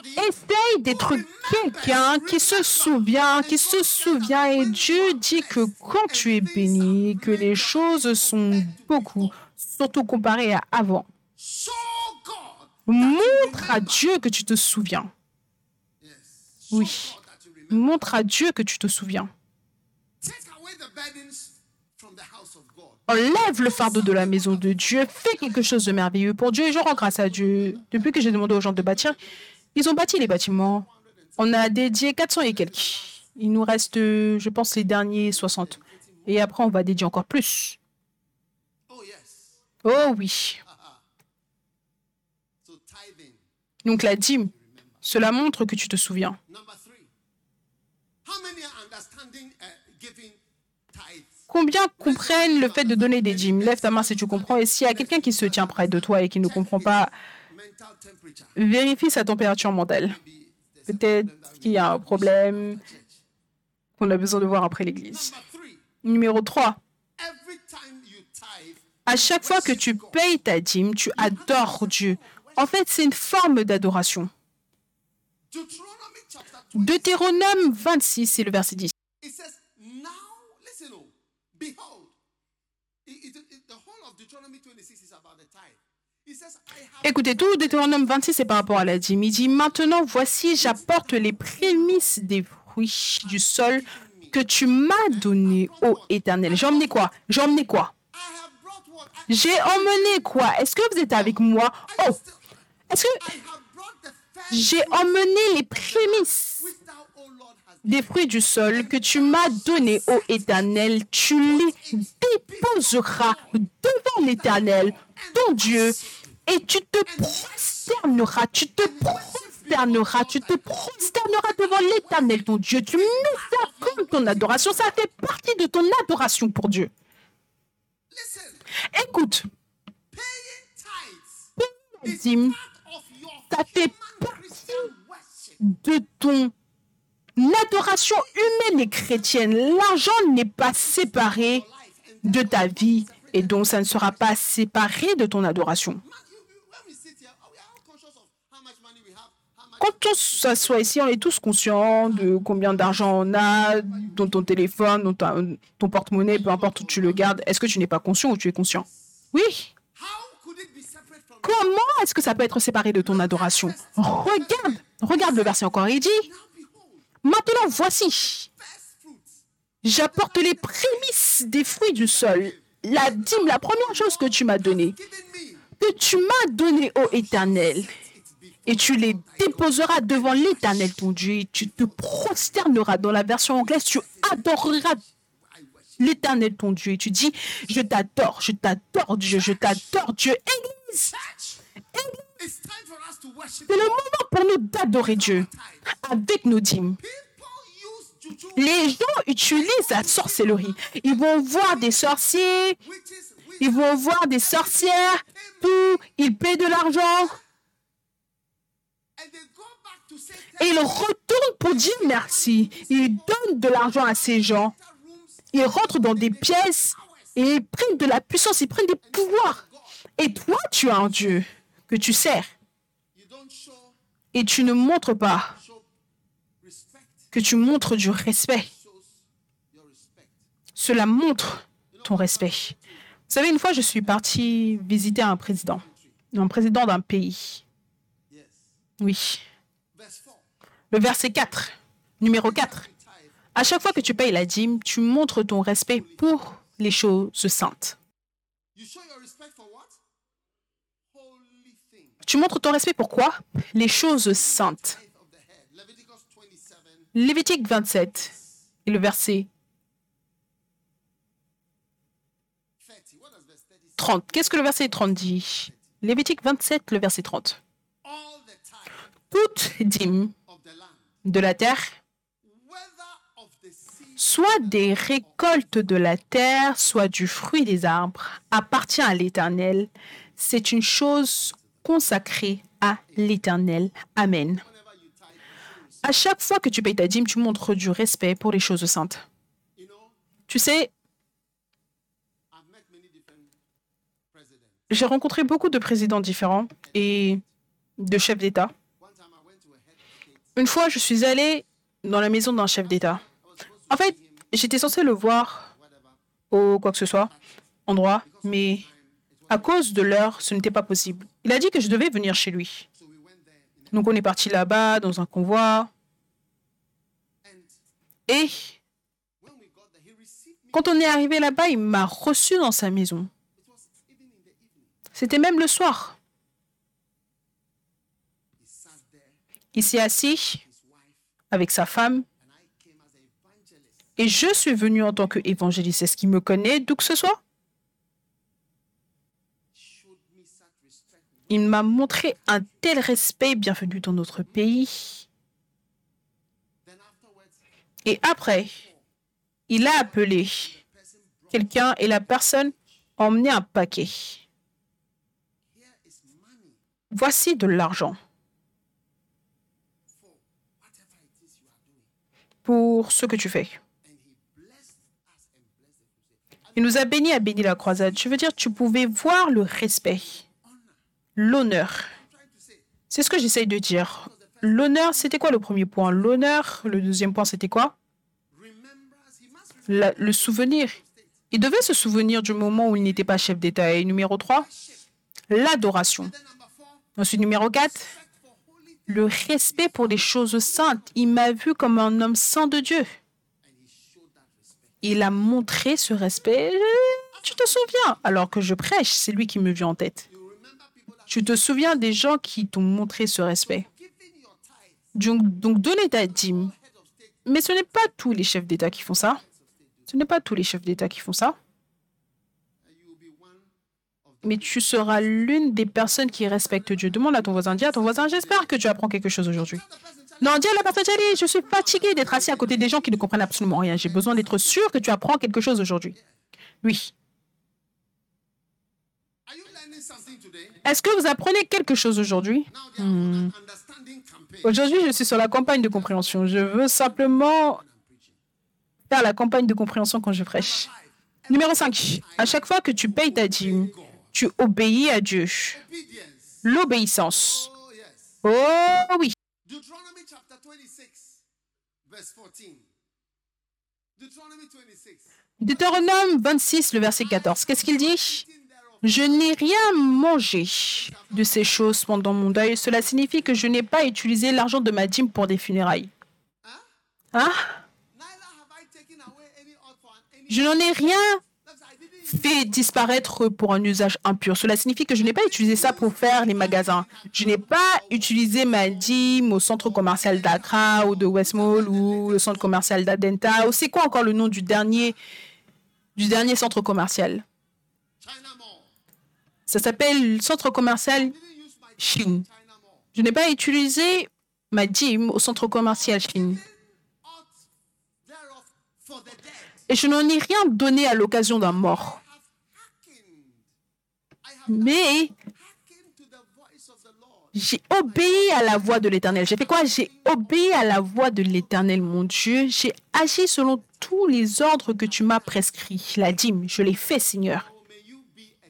Essaye d'être quelqu'un qui se souvient, qui se souvient. Et Dieu dit que quand tu es béni, que les choses sont beaucoup, surtout comparé à avant. Montre à Dieu que tu te souviens. Oui. Montre à Dieu que tu te souviens. Enlève le fardeau de la maison de Dieu. Fais quelque chose de merveilleux pour Dieu. Et je rends grâce à Dieu. Depuis que j'ai demandé aux gens de bâtir, ils ont bâti les bâtiments. On a dédié 400 et quelques. Il nous reste, euh, je pense, les derniers 60. Et après, on va dédier encore plus. Oh, oui. Donc la dîme, cela montre que tu te souviens. Combien comprennent le fait de donner des dîmes? Lève ta main si tu comprends. Et s'il y a quelqu'un qui se tient près de toi et qui ne comprend pas. Vérifie sa température mentale. Peut-être qu'il y a un problème qu'on a besoin de voir après l'église. Numéro 3. Every time you tithe, À chaque fois que tu payes ta dîme, tu adores Dieu. En fait, c'est une forme d'adoration. Deuteronomy chapter 20, Deutéronome 26, c'est le verset 10. Écoutez, tout Deutéronome 26, c'est par rapport à la dîme. Il dit, maintenant, voici, j'apporte les prémices des fruits du sol que tu m'as donné, ô Éternel. J'ai emmené quoi? J'ai emmené quoi? J'ai emmené quoi? Est-ce que vous êtes avec moi? Oh! Est-ce que j'ai emmené les prémices des fruits du sol que tu m'as donné, ô Éternel, tu les déposeras devant l'Éternel, ton Dieu, et tu te prosterneras, tu te prosterneras, tu te prosterneras devant l'Éternel, ton Dieu. Tu mets ça comme ton adoration, ça fait partie de ton adoration pour Dieu. Écoute, Ça fait worship. de ton adoration humaine et chrétienne. L'argent n'est pas séparé de ta vie et donc ça ne sera pas séparé de ton adoration. Quand on s'assoit ici, on est tous conscients de combien d'argent on a, dans ton téléphone, dans ton porte-monnaie, peu importe où tu le gardes. Est-ce que tu n'es pas conscient ou tu es conscient? Oui. Comment est-ce que ça peut être séparé de ton adoration? Regarde, regarde le verset encore. Il dit, maintenant voici, J'apporte les prémices des fruits du sol. La dîme, la première chose que tu m'as donnée, que tu m'as donnée, ô Éternel, et tu les déposeras devant l'Éternel, ton Dieu, et tu te prosterneras. Dans la version anglaise, tu adoreras l'Éternel, ton Dieu, et tu dis, je t'adore, je t'adore, Dieu, je t'adore, Dieu. Église, worship. c'est le moment pour nous d'adorer Dieu avec nos dîmes. Les gens utilisent la sorcellerie. Ils vont voir des sorciers, Ils vont voir des sorcières, tout, ils paient de l'argent and they go back to say et ils retournent pour dire merci. Ils donnent de l'argent à ces gens. rooms Ils rentrent dans des pièces et ils prennent de la puissance, ils prennent des pouvoirs. Et toi, tu as un Dieu que tu sers et tu ne montres pas que tu montres du respect. Cela montre ton respect. Vous savez, une fois, je suis partie visiter un président, un président d'un pays. Oui. Verse 4. Le verset 4, numéro 4. Tithe. À chaque fois que tu payes la dîme, tu montres ton respect pour les choses saintes. Tu montres ton respect pour quoi? Les choses saintes. Tithe of the head. Leviticus 27. Lévitique 27 et le verset 30. What does verse 30 say? 30. Qu'est-ce que le verset 30 dit? Lévitique 27, le verset 30. Toute dîme de la terre, soit des récoltes de la terre, soit du fruit des arbres, appartient à l'Éternel. C'est une chose consacrée à l'Éternel. Amen. À chaque fois que tu payes ta dîme, tu montres du respect pour les choses saintes. Tu sais, j'ai rencontré beaucoup de présidents différents et de chefs d'État. Une fois, je suis allée dans la maison d'un chef d'État. En fait, j'étais censée le voir au quoi que ce soit, endroit, mais à cause de l'heure, ce n'était pas possible. Il a dit que je devais venir chez lui. Donc on est parti là-bas dans un convoi. Et quand on est arrivé là-bas, il m'a reçu dans sa maison. C'était même le soir. Il s'est assis avec sa femme Et je suis venu en tant qu'évangéliste. Est-ce qu'il me connaît d'où que ce soit. Il m'a montré un tel respect, bienvenue dans notre pays. Et après, il a appelé quelqu'un et la personne a emmené un paquet. Voici de l'argent pour ce que tu fais. Il nous a bénis à bénir la croisade. Je veux dire, tu pouvais voir le respect, l'honneur. C'est ce que j'essaye de dire. L'honneur, c'était quoi le premier point? L'honneur, le deuxième point, c'était quoi? Le souvenir. Il devait se souvenir du moment où il n'était pas chef d'État. Et numéro 3, l'adoration. Ensuite, numéro 4, le respect pour les choses saintes. Il m'a vu comme un homme saint de Dieu. Il a montré ce respect. Tu te souviens? Alors que je prêche, c'est lui qui me vient en tête. Tu te souviens des gens qui t'ont montré ce respect? Donc, donc donner ta dîme. Mais ce n'est pas tous les chefs d'État qui font ça. Ce n'est pas tous les chefs d'État qui font ça. and you will be one of the Mais tu seras l'une des personnes qui respectent Dieu. Demande à ton voisin, dis à ton voisin, j'espère que tu apprends quelque chose aujourd'hui. Non, dis à la personne, je suis fatigué d'être assis à côté des gens qui ne comprennent absolument rien. J'ai besoin d'être sûr que tu apprends quelque chose aujourd'hui. Oui. Est-ce que vous apprenez quelque chose aujourd'hui? Campaign. Aujourd'hui, je suis sur la campagne de compréhension. Je veux simplement faire la campagne de compréhension quand je prêche. Numéro 5. À chaque fois que tu payes ta dîme, tu obéis à Dieu. L'obéissance. Oh oui. Deuteronomy chapter 26, verse 14. Deuteronomy 26. Deutéronome 26, le verset 14. Qu'est-ce qu'il dit? Je n'ai rien mangé de ces choses pendant mon deuil. Cela signifie que je n'ai pas utilisé l'argent de ma dîme pour des funérailles. Hein? Any. Je n'en ai rien fait disparaître pour un usage impur. Cela signifie que je n'ai pas utilisé ça pour faire les magasins. Je n'ai pas utilisé ma dîme au centre commercial d'Accra ou de Westmall ou le centre commercial d'Adenta. Ou c'est quoi encore le nom du dernier, du dernier centre commercial? Ça s'appelle le centre commercial Chine. Je n'ai pas utilisé ma dîme au centre commercial Chine. Et je n'en ai rien donné à l'occasion d'un mort. Mais j'ai obéi à la voix de l'Éternel. J'ai fait quoi? J'ai obéi à la voix de l'Éternel, mon Dieu. J'ai agi selon tous les ordres que tu m'as prescrits. La dîme, je l'ai fait, Seigneur.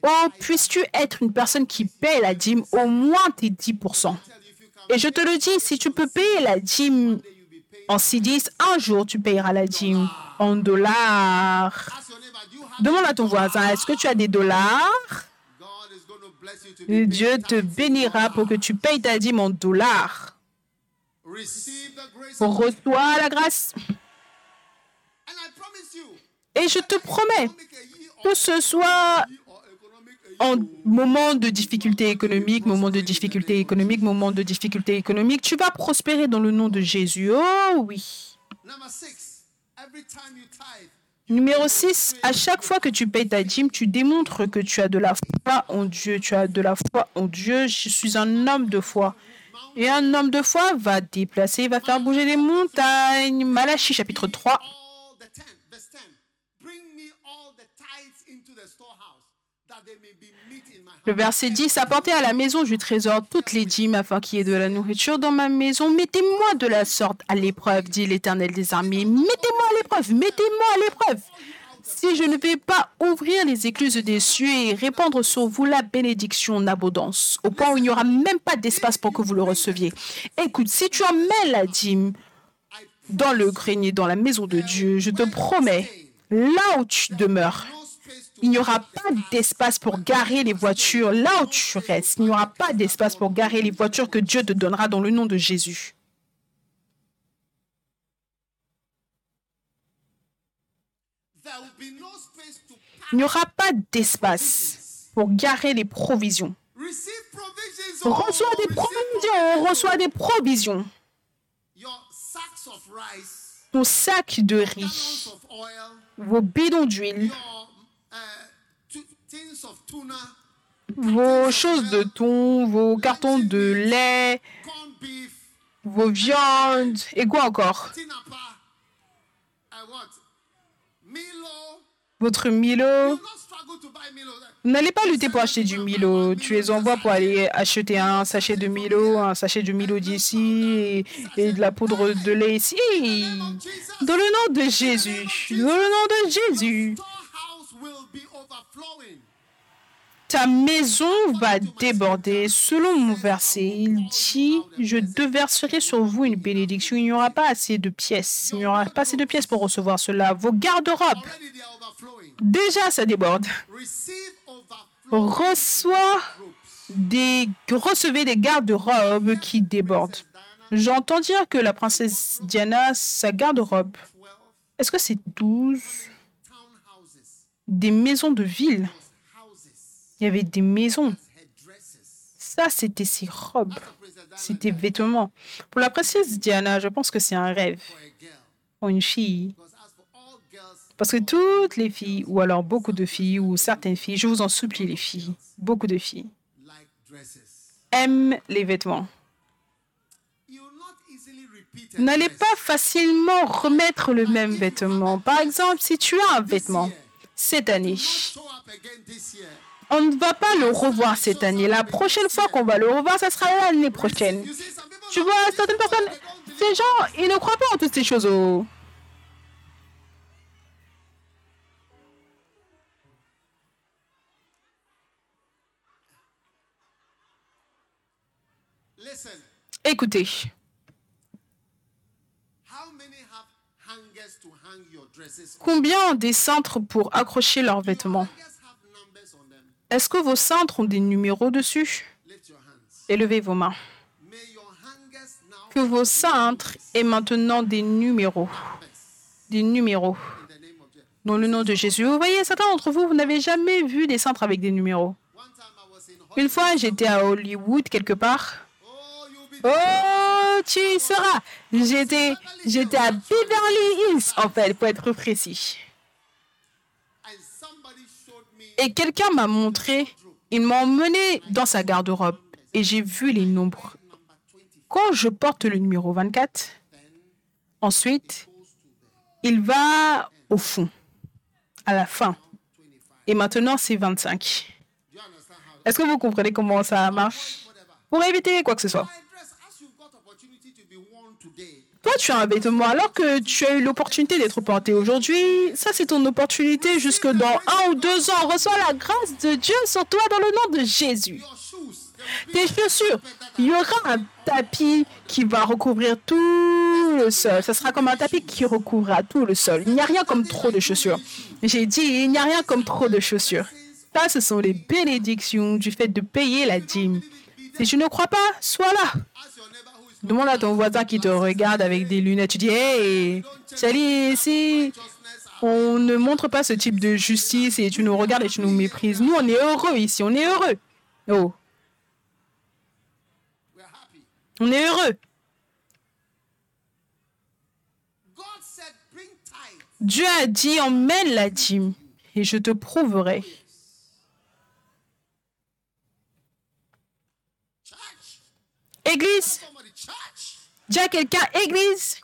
Oh, puisses-tu être une personne qui paie la dîme au moins tes 10%. tell you if you can Et je te le dis, si tu peux payer la dîme en C10, un jour tu payeras la dîme en dollars. Demande à ton voisin, est-ce que tu as des dollars? Dieu te bénira pour que tu payes ta dîme en dollars. Reçois la grâce. Et je te promets que ce soit en moment de difficulté économique, moment de difficulté économique, moment de difficulté économique, tu vas prospérer dans le nom de Jésus. Oh oui. Numéro 6, à chaque fois que tu payes ta dîme, tu démontres que tu as de la foi en Dieu. Tu as de la foi en Dieu. Je suis un homme de foi. Et un homme de foi va déplacer, va faire bouger les montagnes. Malachie chapitre 3, Le verset 10, apportez à la maison du trésor toutes les dîmes afin qu'il y ait de la nourriture dans ma maison. Mettez-moi de la sorte à l'épreuve, dit l'Éternel des armées. Mettez-moi à l'épreuve, mettez-moi à l'épreuve. Si je ne vais pas ouvrir les écluses des cieux et répandre sur vous la bénédiction en abondance, au point où il n'y aura même pas d'espace pour que vous le receviez. Écoute, si tu emmènes la dîme dans le grenier, dans la maison de Dieu, je te promets, là où tu demeures, il n'y aura pas d'espace pour garer les voitures là où tu restes. Il n'y aura pas d'espace pour garer les voitures que Dieu te donnera dans le nom de Jésus. Il n'y aura pas d'espace pour garer les provisions. On reçoit des provisions, on reçoit des provisions. Ton sac de riz, vos bidons d'huile, uh, tuna, vos choses de thon, vos cartons de lait, vos viandes, et quoi encore. Votre Milo. Vous N'allez pas lutter pour acheter du Milo. Tu les envoies pour aller acheter un sachet de Milo, un sachet de Milo d'ici et, et de la poudre de lait ici. Dans le nom de Jésus. Dans le nom de Jésus. Ta maison va déborder. Selon mon verset, il dit, je déverserai sur vous une bénédiction. Il n'y aura pas assez de pièces. Il n'y aura pas assez de pièces pour recevoir cela. Vos garde-robes, déjà ça déborde. Reçois des, recevez des garde-robes qui débordent. J'entends dire que la princesse Diana, sa garde-robe, 12 est-ce que c'est 12 townhouses, des maisons de ville Il y avait des maisons. Ça, c'était ses robes. C'était vêtements. Pour la princesse Diana, je pense que c'est un rêve pour une fille. Parce que toutes les filles, ou alors beaucoup de filles, ou certaines filles, je vous en supplie les filles, beaucoup de filles, aiment les vêtements. N'allez pas facilement remettre le même vêtement. Par exemple, si tu as un vêtement cette année, year. on ne va pas le revoir cette année. La prochaine fois qu'on va le revoir, ça sera l'année prochaine. Tu vois, certaines personnes, ces gens, ils ne croient pas en toutes ces choses. oh. Écoutez, combien ont des cintres pour accrocher leurs vêtements? Est-ce que vos cintres ont des numéros dessus? Élevez vos mains. Que vos cintres aient maintenant des numéros. Des numéros. Dans le nom de Jésus. Vous voyez, certains d'entre vous, vous n'avez jamais vu des cintres avec des numéros. Une fois, j'étais à Hollywood quelque part. Oh, tu y seras. J'étais, j'étais à Beverly Hills, en fait, pour être précis. Et quelqu'un m'a montré, il m'a emmené dans sa garde-robe et j'ai vu les nombres. number 20. Quand je porte le numéro 24, ensuite, il va au fond, à la fin. Et maintenant, c'est 25. Do you understand how? Est-ce que vous comprenez comment ça marche? Pour éviter quoi que ce soit. Toi, tu as un vêtement alors que tu as eu l'opportunité d'être porté aujourd'hui. Ça, c'est ton opportunité jusque dans un ou deux ans. Reçois la grâce de Dieu sur toi dans le nom de Jésus. Tes chaussures, il y aura un tapis qui va recouvrir tout le sol. Ça sera comme un tapis qui recouvrira tout le sol. Il n'y a rien comme trop de chaussures. J'ai dit, il n'y a rien comme trop de chaussures. Ça, ce sont les bénédictions du fait de payer la dîme. Si tu ne crois pas, sois là. ask your neighbor who is Demande à ton voisin qui te regarde avec des lunettes. Tu dis, hey, salut, ici, on ne montre pas ce type de justice et tu nous regardes et tu nous méprises. Nous, on est heureux ici, on est heureux. Oh, on est heureux. Dieu a dit, emmène la dîme et je te prouverai. Église. Dis à quelqu'un, Église,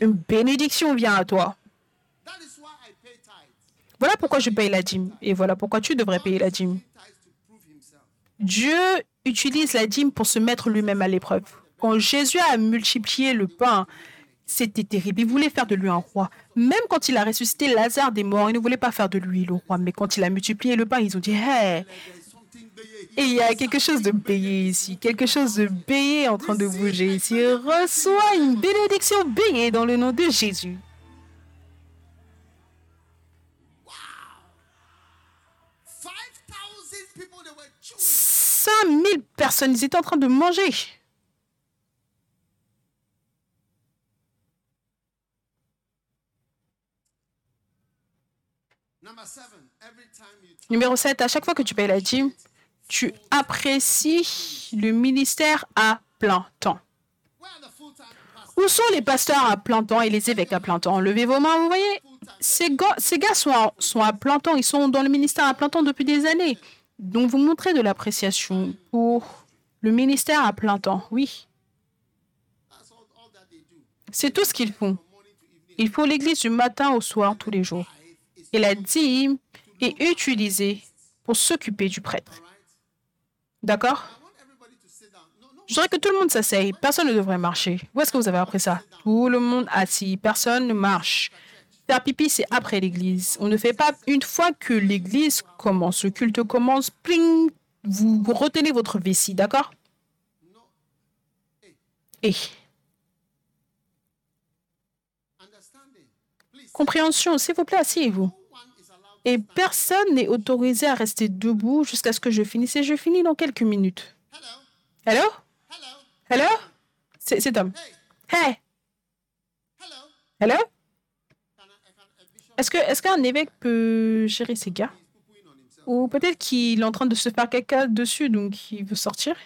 une bénédiction vient à toi. Voilà pourquoi je paye la dîme et voilà pourquoi tu devrais payer la dîme. Dieu utilise la dîme pour se mettre lui-même à l'épreuve. Quand Jésus a multiplié le pain, c'était terrible. Il voulait faire de lui un roi. Même quand il a ressuscité Lazare des morts, il ne voulait pas faire de lui le roi. Mais quand il a multiplié le pain, ils ont dit Hey, Et il y a quelque chose de béé ici, quelque chose de béé en train de bouger ici. Reçois une bénédiction béée dans le nom de Jésus. 5,000 people, they were chewing. 5000 personnes, ils étaient en train de manger. Numéro 7, à chaque fois que tu payes la dîme, tu apprécies le ministère à plein temps. Où sont les pasteurs à plein temps et les évêques à plein temps? Levez vos mains, vous voyez ces gars, sont, à, sont à plein temps, ils sont dans le ministère à plein temps depuis des années. Donc vous montrez de l'appréciation pour le ministère à plein temps, oui. C'est tout ce qu'ils font. From morning to evening. Il faut l'église du matin au soir tous les jours. Et la dîme est utilisée pour s'occuper du prêtre. No. Je voudrais que tout le monde s'asseye. Personne ne devrait marcher. Où est-ce que vous avez appris ça? Tout le monde assis. Personne ne marche. Faire pipi, c'est après l'église. On ne fait pas une fois que l'église commence. Le culte commence, pling, vous, retenez votre vessie, d'accord? Et compréhension, s'il vous plaît, asseyez-vous. Et personne n'est autorisé à rester debout jusqu'à ce que je finisse. Et je finis dans quelques minutes. Hello? Hello? Hello? Hello C'est Tom. Hey. Hey Hello? Hello Can I, I can, a bishop Est-ce que est-ce qu'un évêque peut gérer ses gars? Ou peut-être qu'il est en train de se faire caca dessus, donc il veut sortir?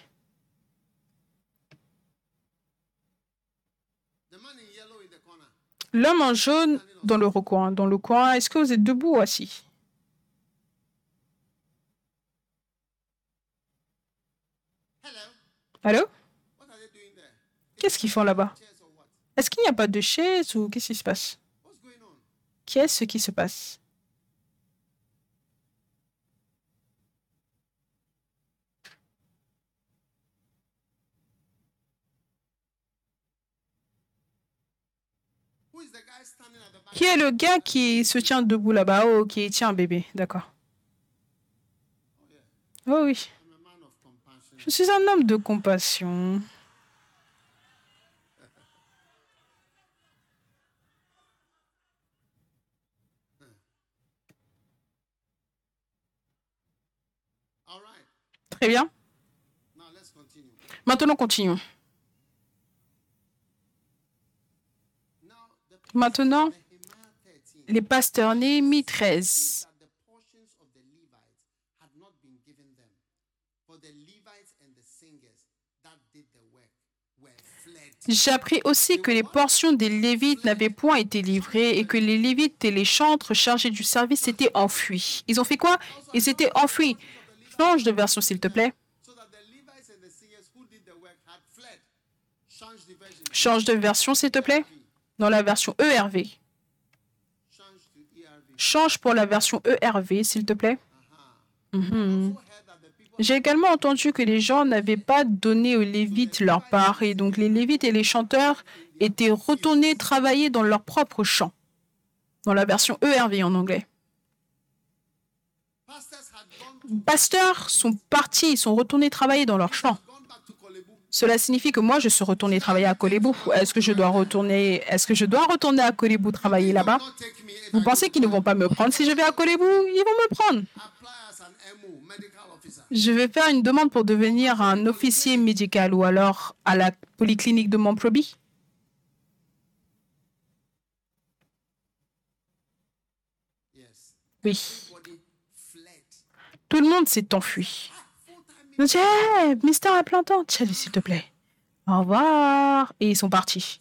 L'homme en jaune dans le recoin. Dans le coin, est-ce que vous êtes debout ou assis? Allô? What are they doing there? Qu'est-ce qu'ils font là-bas? Est-ce qu'il n'y a pas de chaise ou qu'est-ce qui se passe? Qu'est-ce qui se passe? Qui est le gars qui se tient debout là-bas? Oh, qui tient un bébé, d'accord. Oh oui, I'm a man of compassion. Je suis un homme de compassion. Très bien. Maintenant, continuons. Maintenant, Nehemiah 13 les pasteurs Néhémie 13. J'ai appris aussi que les portions des Lévites n'avaient point été livrées et que les Lévites et les chantres chargés du service s'étaient enfuis. Ils ont fait quoi? Ils s'étaient enfuis. Change de version, s'il te plaît. Change de version, s'il te plaît. Dans la version ERV. Change pour la version ERV, s'il te plaît. Mhm heard that the people J'ai également entendu que les gens n'avaient pas donné aux Lévites leur part et donc les Lévites et les chanteurs étaient retournés travailler dans leur propre champ. Dans la version ERV en anglais. Pasteurs sont partis, ils sont retournés travailler dans leur Kolebu. Cela signifie que moi, je suis retourné travailler à Kolébou. Est-ce que je dois retourner, est-ce que je dois retourner à Kolébou travailler là-bas? Vous pensez qu'ils ne vont pas me prendre? Si je vais à Kolébou Ils vont me prendre. Je vais faire une demande pour devenir un officier médical ou alors à la polyclinique de Montproby. Oui. Tout le monde s'est enfui. Hey, Mister à plein temps, s'il te plaît. Au revoir. Et ils sont partis.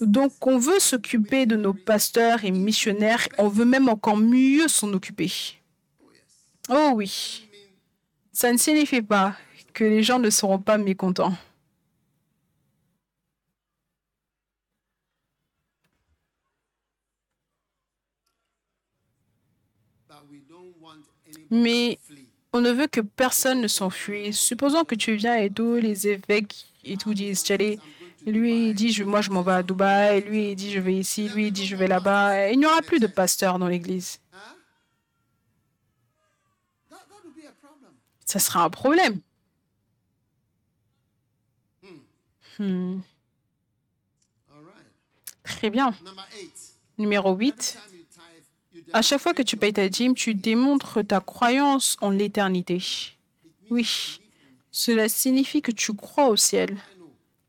Donc, on veut s'occuper de nos pasteurs et missionnaires. On veut même encore mieux s'en occuper. Oh oui. Ça ne signifie pas que les gens ne seront pas mécontents. Mais on ne veut que personne ne s'enfuit. Supposons que tu viens et tous les évêques et tout disent, Tchadé, lui il dit, je- moi je m'en vais à Dubaï, lui il dit, je vais ici, lui il dit, je vais là-bas. Il n'y aura plus de pasteurs dans l'église. Huh? That, that would be a problem. Ça sera un problème. Hmm. Très bien. Numéro 8. Time you tithe, you À chaque fois que tu payes ta dîme, tu démontres ta croyance en l'éternité. Oui, cela signifie que tu crois au ciel.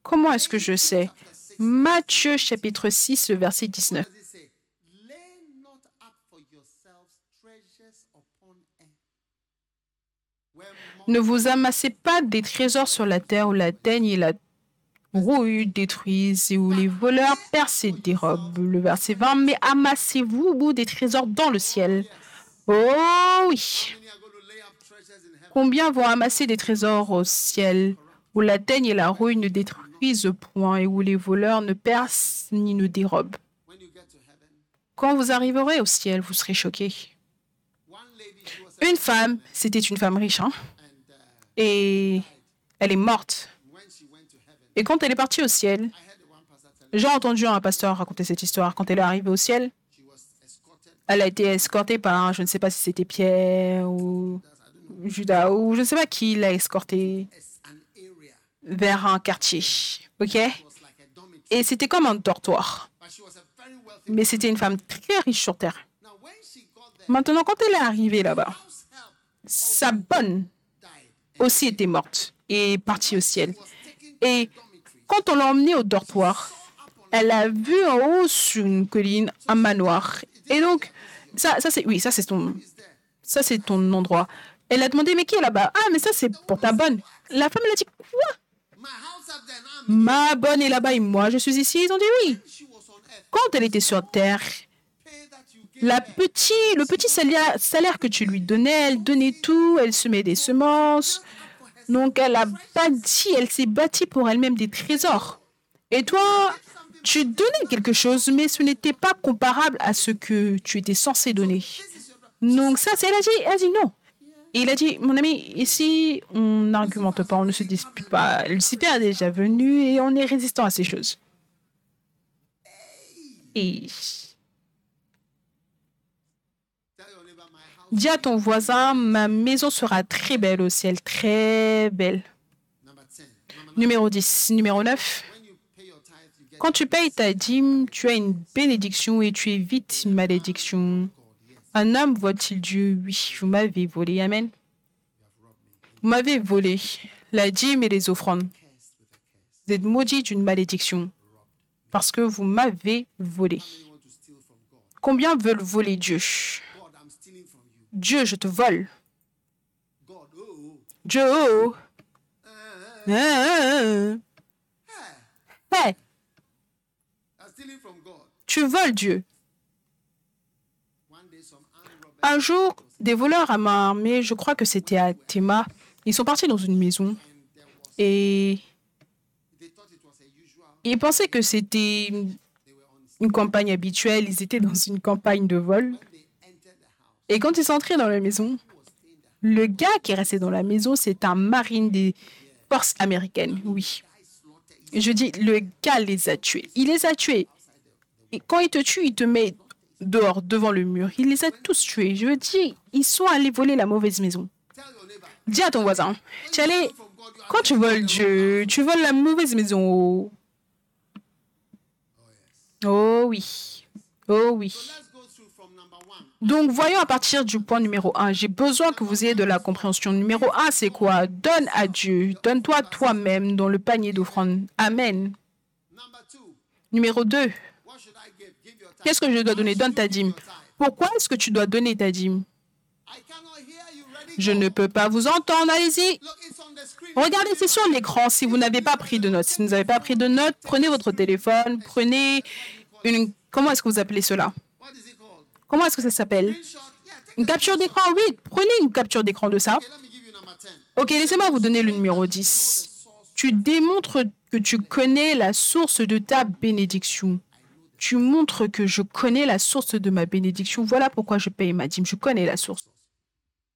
Comment est-ce que je sais? Matthieu chapitre 6, le verset 19. Ne vous amassez pas des trésors sur la terre où la teigne et la, rouillent, détruisent et où les voleurs percent et dérobent. Le verset 20, mais amassez-vous au des trésors dans le ciel. Oh oui. Combien vont amasser des trésors au ciel où la teigne et la rouille ne détruisent point et où les voleurs ne percent ni ne dérobent? Quand vous arriverez au ciel, vous serez choqués. Une femme, c'était une femme riche, hein, et elle est morte. Et quand elle est partie au ciel, j'ai entendu un pasteur raconter cette histoire. Quand elle est arrivée au ciel, elle a été escortée par, je ne sais pas si c'était Pierre ou Judas ou je ne sais pas qui l'a escortée vers un quartier. Ok? Et c'était comme un dortoir. Mais c'était une femme très riche sur terre. Maintenant, quand elle est arrivée là-bas, sa bonne. Aussi était morte et partie au ciel. Et quand on l'a emmenée au dortoir, elle a vu en haut sur une colline un manoir. Et donc, ça, ça c'est oui, ça c'est ton, ça c'est ton endroit. Elle a demandé mais qui est là-bas? Ah mais ça c'est pour ta bonne. La femme elle a dit quoi? Ma bonne est là-bas et moi je suis ici. Ils ont dit oui. Quand elle était sur terre, Pay that you gave la petit, le petit salaire, que tu lui donnais, elle donnait tout, elle semait des semences. Donc elle a bâti, elle s'est bâtie pour elle-même des trésors. Et toi, tu donnais quelque chose, mais ce n'était pas comparable à ce que tu étais censé donner. Donc ça, elle a dit, elle a dit non. Et il a dit, mon ami, ici, on n'argumente pas, on ne se dispute pas. Lucifer est déjà venu et on est résistant à ces choses. Et Dis à ton voisin, ma maison sera très belle au ciel, très belle. Number 10. Number nine. Numéro 10. Numéro 9. When you pay your tithe, you get Quand tu payes ta dîme, tu as une bénédiction et tu évites une malédiction. Un homme voit-il Dieu? Oui, vous m'avez volé. Amen. Vous m'avez volé la dîme et les offrandes. Vous êtes maudit d'une malédiction parce que vous m'avez volé. Combien veulent voler Dieu God, I'm stealing from you. Dieu, je te vole. Dieu, oh, tu voles Dieu. Un jour, des voleurs à main armée, je crois que c'était à Théma, ils sont partis dans une maison et ils pensaient que c'était une campagne habituelle, ils étaient dans une campagne de vol. Et quand ils sont entrés dans la maison, le gars qui est resté dans la maison, c'est un marine des forces américaines, oui. Je dis, le gars les a tués. Il les a tués. Et quand il te tue, il te met dehors, devant le mur. Il les a tous tués. Je dis, ils sont allés voler la mauvaise maison. Dis à ton voisin, tu are quand tu voles Dieu, tu voles la mauvaise maison. Oh oui. Oh oui. Donc, voyons à partir du point numéro 1. J'ai besoin que vous ayez de la compréhension. Numéro 1, c'est quoi? Donne à Dieu. Donne-toi toi-même dans le panier d'offrande. Amen. Numéro 2, What should I give? Give your tithe. qu'est-ce que je dois donner? Donne ta dîme. Pourquoi est-ce que tu dois donner ta dîme? Je ne peux pas vous entendre. Allez-y. Regardez, c'est sur l'écran. Si vous n'avez pas pris de notes, si vous n'avez pas pris de notes, prenez votre téléphone, prenez une... Comment est-ce que vous appelez cela What is it called? Comment est-ce que ça s'appelle Une capture d'écran, oui. Prenez une capture d'écran de ça. Okay, let me give you number 10. Ok, laissez-moi vous donner le numéro 10. Tu démontres que tu connais la source de ta bénédiction. Tu montres que je connais la source de ma bénédiction. Voilà pourquoi je paye ma dîme. Je connais la source.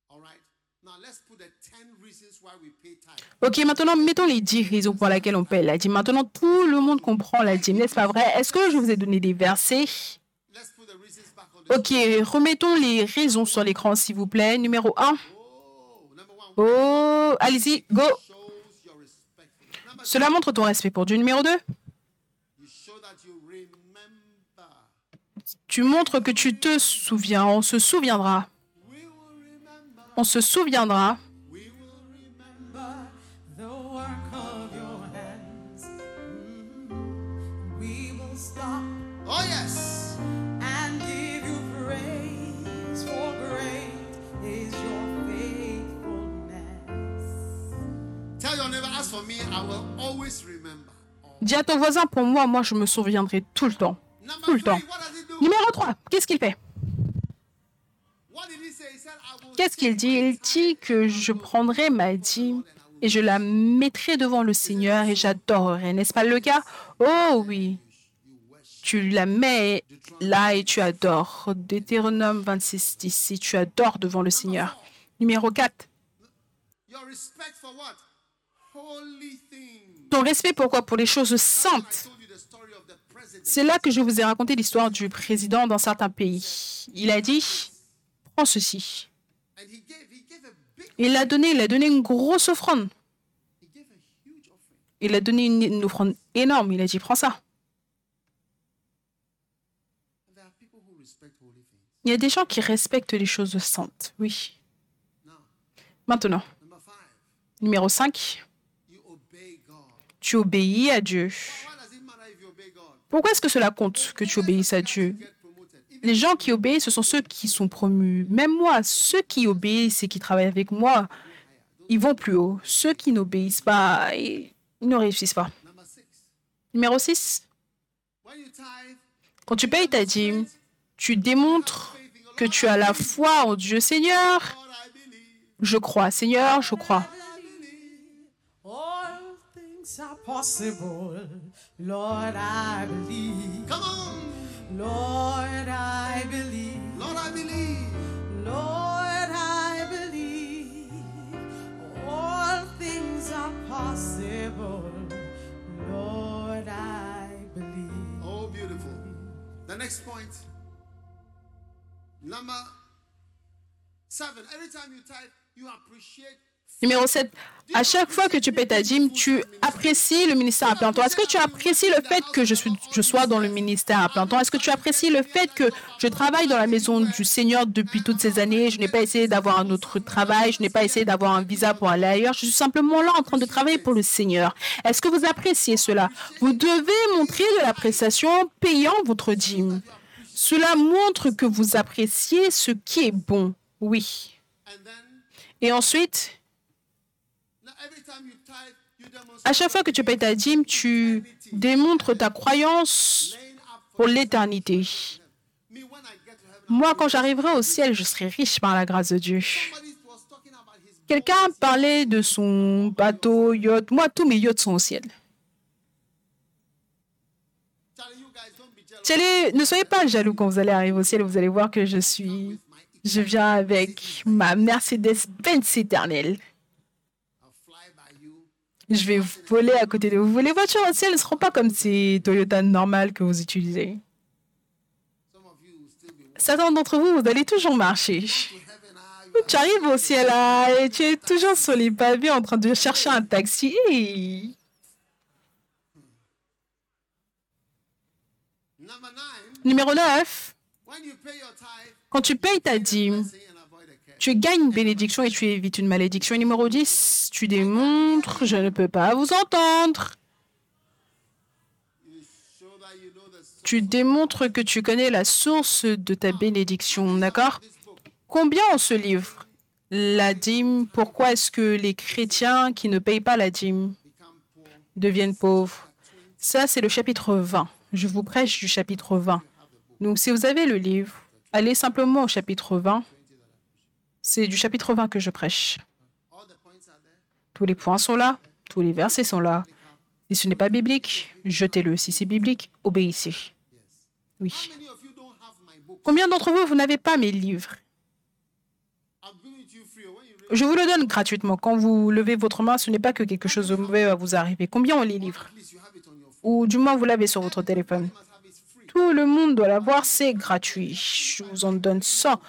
All right. Now let's put the 10 reasons why we pay tithe. Ok, maintenant, mettons les 10 raisons pour lesquelles on paye la dîme. Maintenant, tout le monde comprend la dîme, n'est-ce pas vrai? Est-ce que je vous ai donné des versets Let's put the reasons back on the Ok, remettons les raisons sur l'écran, s'il vous plaît. Numéro 1. Oh. Oh, allez-y, go. Cela montre ton respect pour Dieu. Numéro 2. you show that you remember. Tu montres que tu te souviens. On se souviendra. We will remember. On se souviendra. We will Dis à ton voisin, pour moi, moi, je me souviendrai tout le temps. Tout le temps. Numéro 3, qu'est-ce qu'il fait? Qu'est-ce qu'il dit? Il dit que je prendrai ma dîme et je la mettrai devant le Seigneur et j'adorerai. N'est-ce pas le cas? Oh oui. Tu la mets là et tu adores. Deutéronome 26, 10, et tu adores devant le Seigneur. Numéro 4. Ton respect pourquoi? Pour les choses saintes. C'est là que je vous ai raconté l'histoire du président dans certains pays. Il a dit, prends ceci. Il a donné, il a donné une grosse offrande. Il a donné une, une offrande énorme. Il a dit, prends ça. Il y a des gens qui respectent les choses saintes. Oui. Maintenant, numéro 5, you obey God. Tu obéis à Dieu. Pourquoi est-ce que cela compte que tu obéisses à Dieu? Les gens qui obéissent, ce sont ceux qui sont promus. Même moi, ceux qui obéissent et qui travaillent avec moi, ils vont plus haut. Ceux qui n'obéissent pas, ils ne réussissent pas. Numéro 6, when you tithe, quand tu payes ta dîme, tu démontres que tu as la foi en Dieu. Seigneur, je crois. Seigneur, je crois. Things are possible. Lord, I believe. Come on. Lord, I believe. Lord, I believe. Lord, I believe. All things are possible. Lord, I believe. Oh, beautiful. The next point. Number seven. Every time you type, you appreciate. Numéro 7. À chaque fois que tu paies ta dîme, tu apprécies le ministère à plein temps. Est-ce que tu apprécies le fait que je, suis, je sois dans le ministère à plein temps? Est-ce que tu apprécies le fait que je travaille dans la maison du Seigneur depuis toutes ces années? Je n'ai pas essayé d'avoir un autre travail, je n'ai pas essayé d'avoir un visa pour aller ailleurs. Je suis simplement là en train de travailler pour le Seigneur. Est-ce que vous appréciez cela? Vous devez montrer de l'appréciation en payant votre dîme. Cela montre que vous appréciez ce qui est bon. Oui. Et ensuite, now every time you type, you demonstrate À chaque fois que tu payes ta dîme, tu démontres ta croyance pour l'éternité. Moi, quand j'arriverai au ciel, je serai riche par la grâce de Dieu. Quelqu'un parlait de son bateau, yacht. Moi, tous mes yachts sont au ciel. Ne soyez pas jaloux quand vous allez arriver au ciel. Vous allez voir que je suis. Je viens avec ma Mercedes-Benz éternelle. Je vais voler à côté de vous. Les voitures au ciel ne seront pas comme ces Toyota normales que vous utilisez. Certains d'entre vous, vous allez toujours marcher. Ah, Tu arrives au ciel là, et tu es toujours sur les pavés en train de chercher un taxi. Numéro 9. when you pay your tithe, Quand tu payes ta dîme, tu gagnes une bénédiction et tu évites une malédiction. Et numéro 10. Tu démontres, je ne peux pas vous entendre. Tu démontres que tu connais la source de ta bénédiction, d'accord? Combien on se livre La dîme, pourquoi est-ce que les chrétiens qui ne payent pas la dîme deviennent pauvres? Ça, c'est le chapitre 20. Je vous prêche du chapitre 20. Donc, si vous avez le livre, allez simplement au chapitre 20. C'est du chapitre 20 que je prêche. Tous les points sont là, tous les versets sont là. Si ce n'est pas biblique, jetez-le. Si c'est biblique, obéissez. Oui. Combien d'entre vous, vous n'avez pas mes livres? Je vous le donne gratuitement. Quand vous levez votre main, ce n'est pas que quelque chose de mauvais va vous arriver. Combien ont les livres? Ou du moins, vous l'avez sur votre téléphone. Tout le monde doit l'avoir, c'est gratuit. Je vous en donne 100.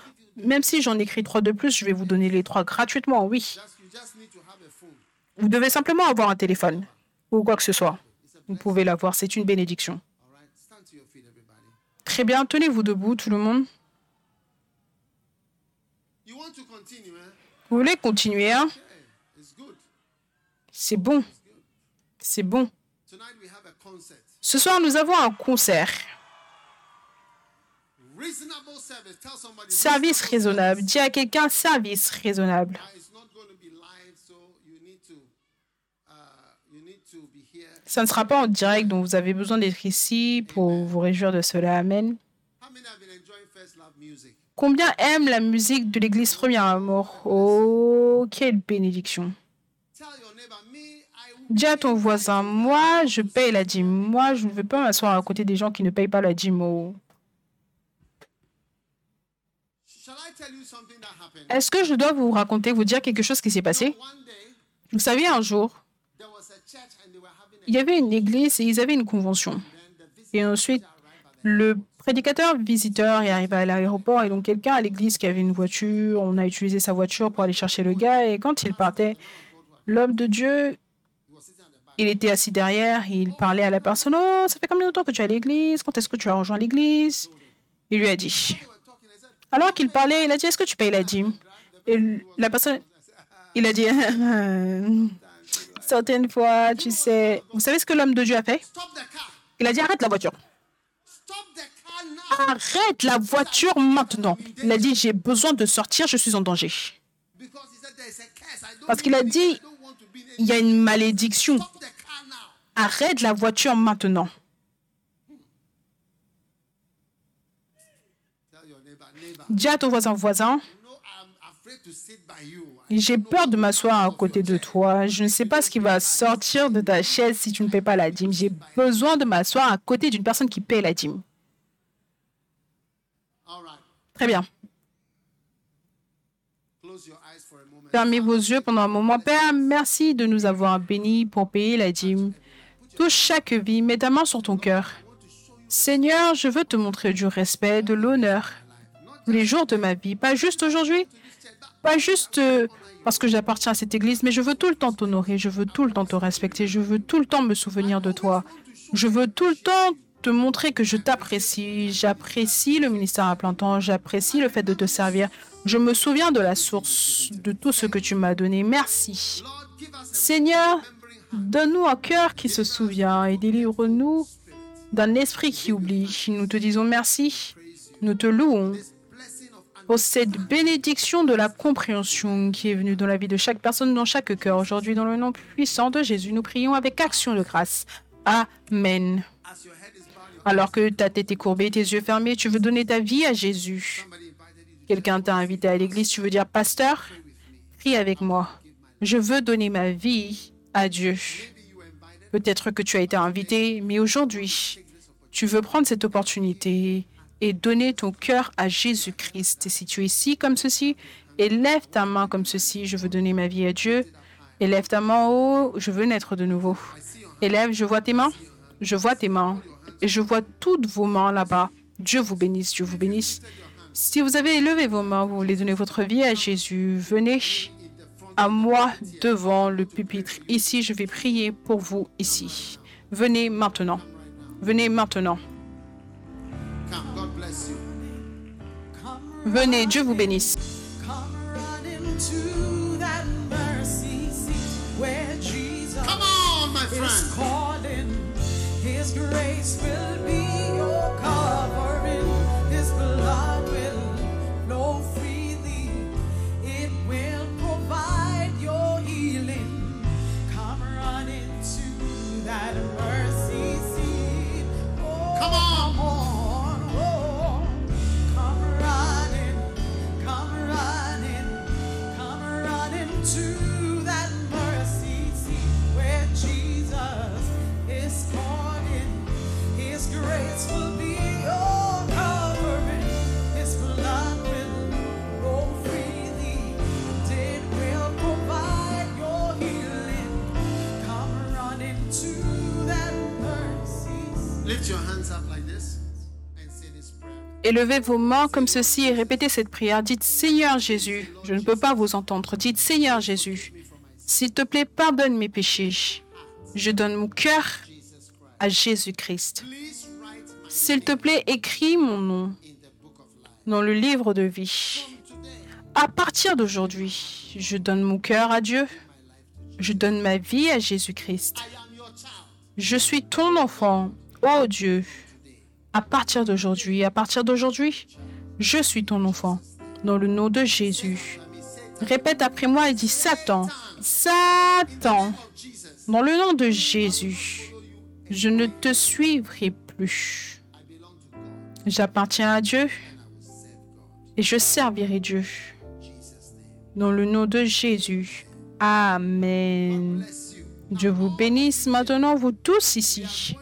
Même si j'en écris trois de plus, je vais vous donner les trois gratuitement, oui. Vous devez simplement avoir un téléphone ou quoi que ce soit. Vous pouvez l'avoir, c'est une bénédiction. Très bien, tenez-vous debout, tout le monde. Vous voulez continuer, hein? C'est bon. C'est bon. Ce soir, nous avons un concert. Service. Raisonnable. Dis à quelqu'un service raisonnable. Ça ne sera pas en direct, donc vous avez besoin d'être ici pour vous réjouir de cela. Amen. Combien aiment la musique de l'Église Premier Amour? Oh, quelle bénédiction. Dis à ton voisin, moi, je paye la dîme. Moi, je ne veux pas m'asseoir à côté des gens qui ne payent pas la dîme. Oh. Est-ce que je dois vous raconter, vous dire quelque chose qui s'est passé? Vous savez, un jour, il y avait une église et ils avaient une convention. Et ensuite, le prédicateur visiteur est arrivé à l'aéroport et donc quelqu'un à l'église qui avait une voiture, on a utilisé sa voiture pour aller chercher le gars et quand il partait, l'homme de Dieu, il était assis derrière, il parlait à la personne, oh, ça fait combien de temps que tu es à l'église? Quand est-ce que tu as rejoint l'église Il lui a dit. Alors qu'il parlait, il a dit, est-ce que tu payes la dîme? Et la personne, il a dit, certaines fois, tu sais, vous savez ce que l'homme de Dieu a fait? Il a dit, arrête la voiture. Arrête la voiture maintenant. Il a dit, j'ai besoin de sortir, je suis en danger. A Parce qu'il a dit, il y a une malédiction. Arrête la voiture maintenant. Dis à ton voisin, voisin, j'ai peur de m'asseoir à côté de toi. Je ne sais pas ce qui va sortir de ta chaise si tu ne paies pas la dîme. J'ai besoin de m'asseoir à côté d'une personne qui paie la dîme. Très bien. Fermez vos yeux pendant un moment. Père, merci de nous avoir bénis pour payer la dîme. Touche chaque vie, mets ta main sur ton cœur. Seigneur, je veux te montrer du respect, de l'honneur, les jours de ma vie, pas juste aujourd'hui, pas juste euh, parce que j'appartiens à cette église, mais je veux tout le temps t'honorer, je veux tout le temps te respecter, je veux tout le temps me souvenir de toi. Je veux tout le temps te montrer que je t'apprécie, j'apprécie le ministère à plein temps, j'apprécie le fait de te servir. Je me souviens de la source de tout ce que tu m'as donné. Merci. Seigneur, donne-nous un cœur qui se souvient et délivre-nous d'un esprit qui oublie. Nous te disons merci. Nous te louons pour cette bénédiction de la compréhension qui est venue dans la vie de chaque personne, dans chaque cœur. Aujourd'hui, dans le nom puissant de Jésus, nous prions avec action de grâce. Amen. Alors que ta tête est courbée, tes yeux fermés, tu veux donner ta vie à Jésus. Quelqu'un t'a invité à l'église, tu veux dire, pasteur, prie avec moi. Je veux donner ma vie à Dieu. Peut-être que tu as été invité, mais aujourd'hui, tu veux prendre cette opportunité et donner ton cœur à Jésus-Christ. Si tu es ici comme ceci, élève ta main comme ceci, je veux donner ma vie à Dieu. Élève ta main haut, je veux naître de nouveau. Élève, je vois tes mains. Je vois tes mains. Et je vois toutes vos mains là-bas. Dieu vous bénisse, Dieu vous bénisse. Si vous avez élevé vos mains, vous voulez donner votre vie à Jésus, venez à moi devant le pupitre. Ici, je vais prier pour vous ici. Venez maintenant. Venez maintenant. Venez, Dieu vous bénisse. Come running to that mercy seat where Jesus Come on, my is friend. calling. His grace will be your covering. Élevez vos mains comme ceci et répétez cette prière. Dites Seigneur Jésus, je ne peux pas vous entendre. Dites Seigneur Jésus, s'il te plaît, pardonne mes péchés. Je donne mon cœur à Jésus-Christ. S'il te plaît, écris mon nom dans le livre de vie. À partir d'aujourd'hui, je donne mon cœur à Dieu. Je donne ma vie à Jésus-Christ. Je suis ton enfant, oh Dieu. À partir d'aujourd'hui, à partir d'aujourd'hui, je suis ton enfant. Dans le nom de Jésus. Répète après moi et dis Satan, Satan, dans le nom de Jésus, Je ne te suivrai plus. J'appartiens à Dieu et je servirai Dieu. Dans le nom de Jésus. Amen. Dieu vous bénisse maintenant, vous tous ici.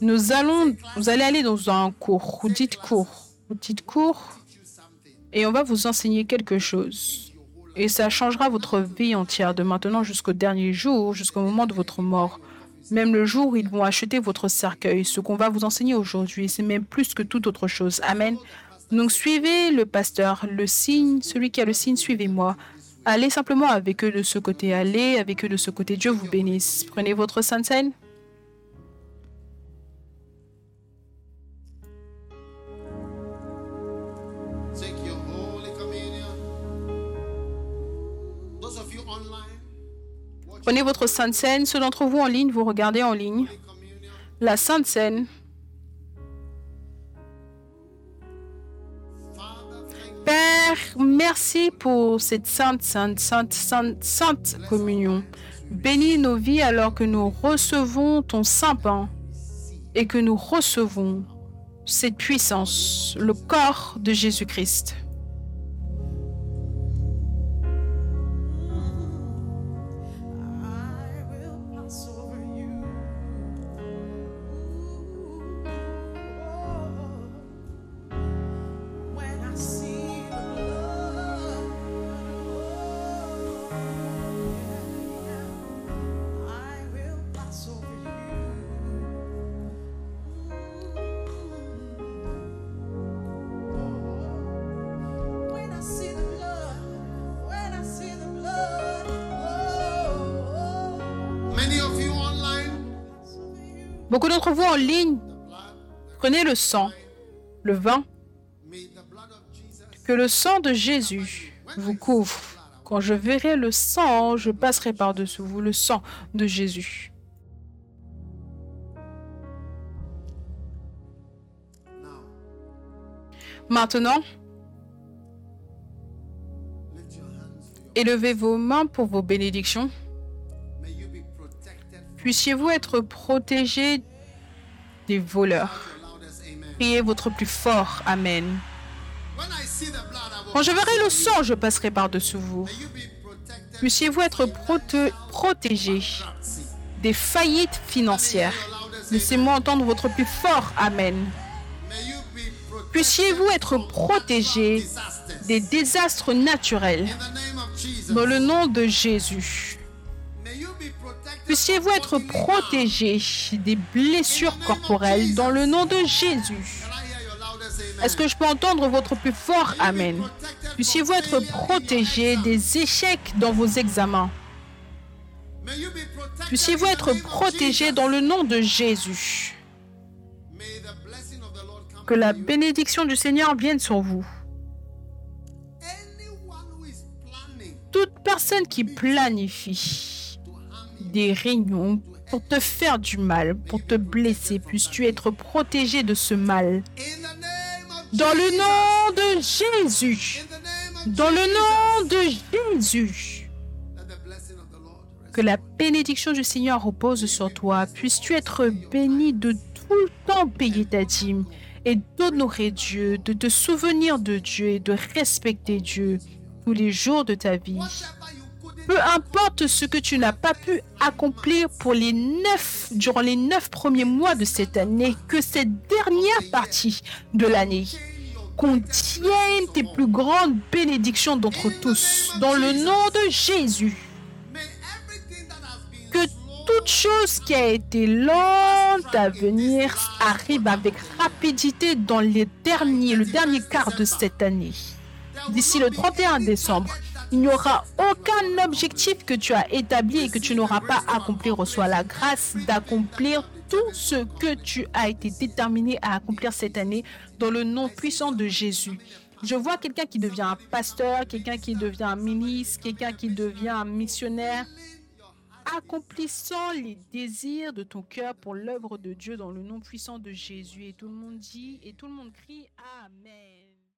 Nous allons, vous allez aller dans un cours. Vous dites cours. Vous dites cours et on va vous enseigner quelque chose. Et ça changera votre vie entière de maintenant jusqu'au dernier jour, jusqu'au moment de votre mort. Même le jour où ils vont acheter votre cercueil. Ce qu'on va vous enseigner aujourd'hui, c'est même plus que toute autre chose. Amen. Donc suivez le pasteur, le signe, celui qui a le signe, suivez-moi. Allez simplement avec eux de ce côté, allez avec eux de ce côté. Dieu vous bénisse. Prenez votre sainte scène. Prenez votre sainte scène. Ceux d'entre vous en ligne, vous regardez en ligne. La sainte you. Père, merci pour cette sainte, sainte, sainte, sainte, sainte communion. Bénis nos vies alors que nous recevons ton saint pain et que nous recevons cette puissance, le corps de Jésus-Christ. Beaucoup d'entre vous en ligne, prenez le sang, le vin, que le sang de Jésus vous couvre. Quand je verrai le sang, je passerai par-dessus vous, le sang de Jésus. Maintenant, élevez vos mains pour vos bénédictions. Puissiez-vous être protégés des voleurs. Priez votre plus fort Amen. Quand je verrai le sang, je passerai par-dessus vous. Puissiez-vous être prote- protégés des faillites financières. Laissez-moi entendre votre plus fort Amen. Puissiez-vous être disasters. des désastres naturels dans le nom de Jésus. Puissiez-vous être protégés des blessures corporelles dans le nom de Jésus. Est-ce que je peux entendre votre plus fort Amen? Puissiez-vous être exam. des échecs dans vos examens? Puissiez-vous être Jesus. dans le nom de Jésus? Que la bénédiction du Seigneur vienne sur vous. Toute personne qui planifie des réunions pour te faire du mal, pour te blesser, puisses-tu être protégé de ce mal? Dans le nom de Jésus. Dans le nom de Jésus. Que la bénédiction du Seigneur repose sur toi. Puisses-tu être béni de tout le temps payer ta dîme et d'honorer Dieu, de te souvenir de Dieu et de respecter Dieu tous les jours de ta vie. Peu importe ce que tu n'as pas pu accomplir pour les neuf, durant les neuf premiers mois de cette année, que cette dernière partie de l'année contienne tes plus grandes bénédictions d'entre tous. Dans le nom de Jésus, que toute chose qui a été lente à venir arrive avec rapidité dans les derniers, le dernier quart de cette année. D'ici le 31 décembre, il n'y aura aucun objectif que tu as établi et que tu n'auras pas accompli. Reçois la grâce d'accomplir tout ce que tu as été déterminé à accomplir cette année dans le nom puissant de Jésus. Je vois quelqu'un qui devient un pasteur, quelqu'un qui devient un ministre, quelqu'un qui devient un missionnaire, accomplissant les désirs de ton cœur pour l'œuvre de Dieu dans le nom puissant de Jésus. Et tout le monde dit, et tout le monde crie Amen.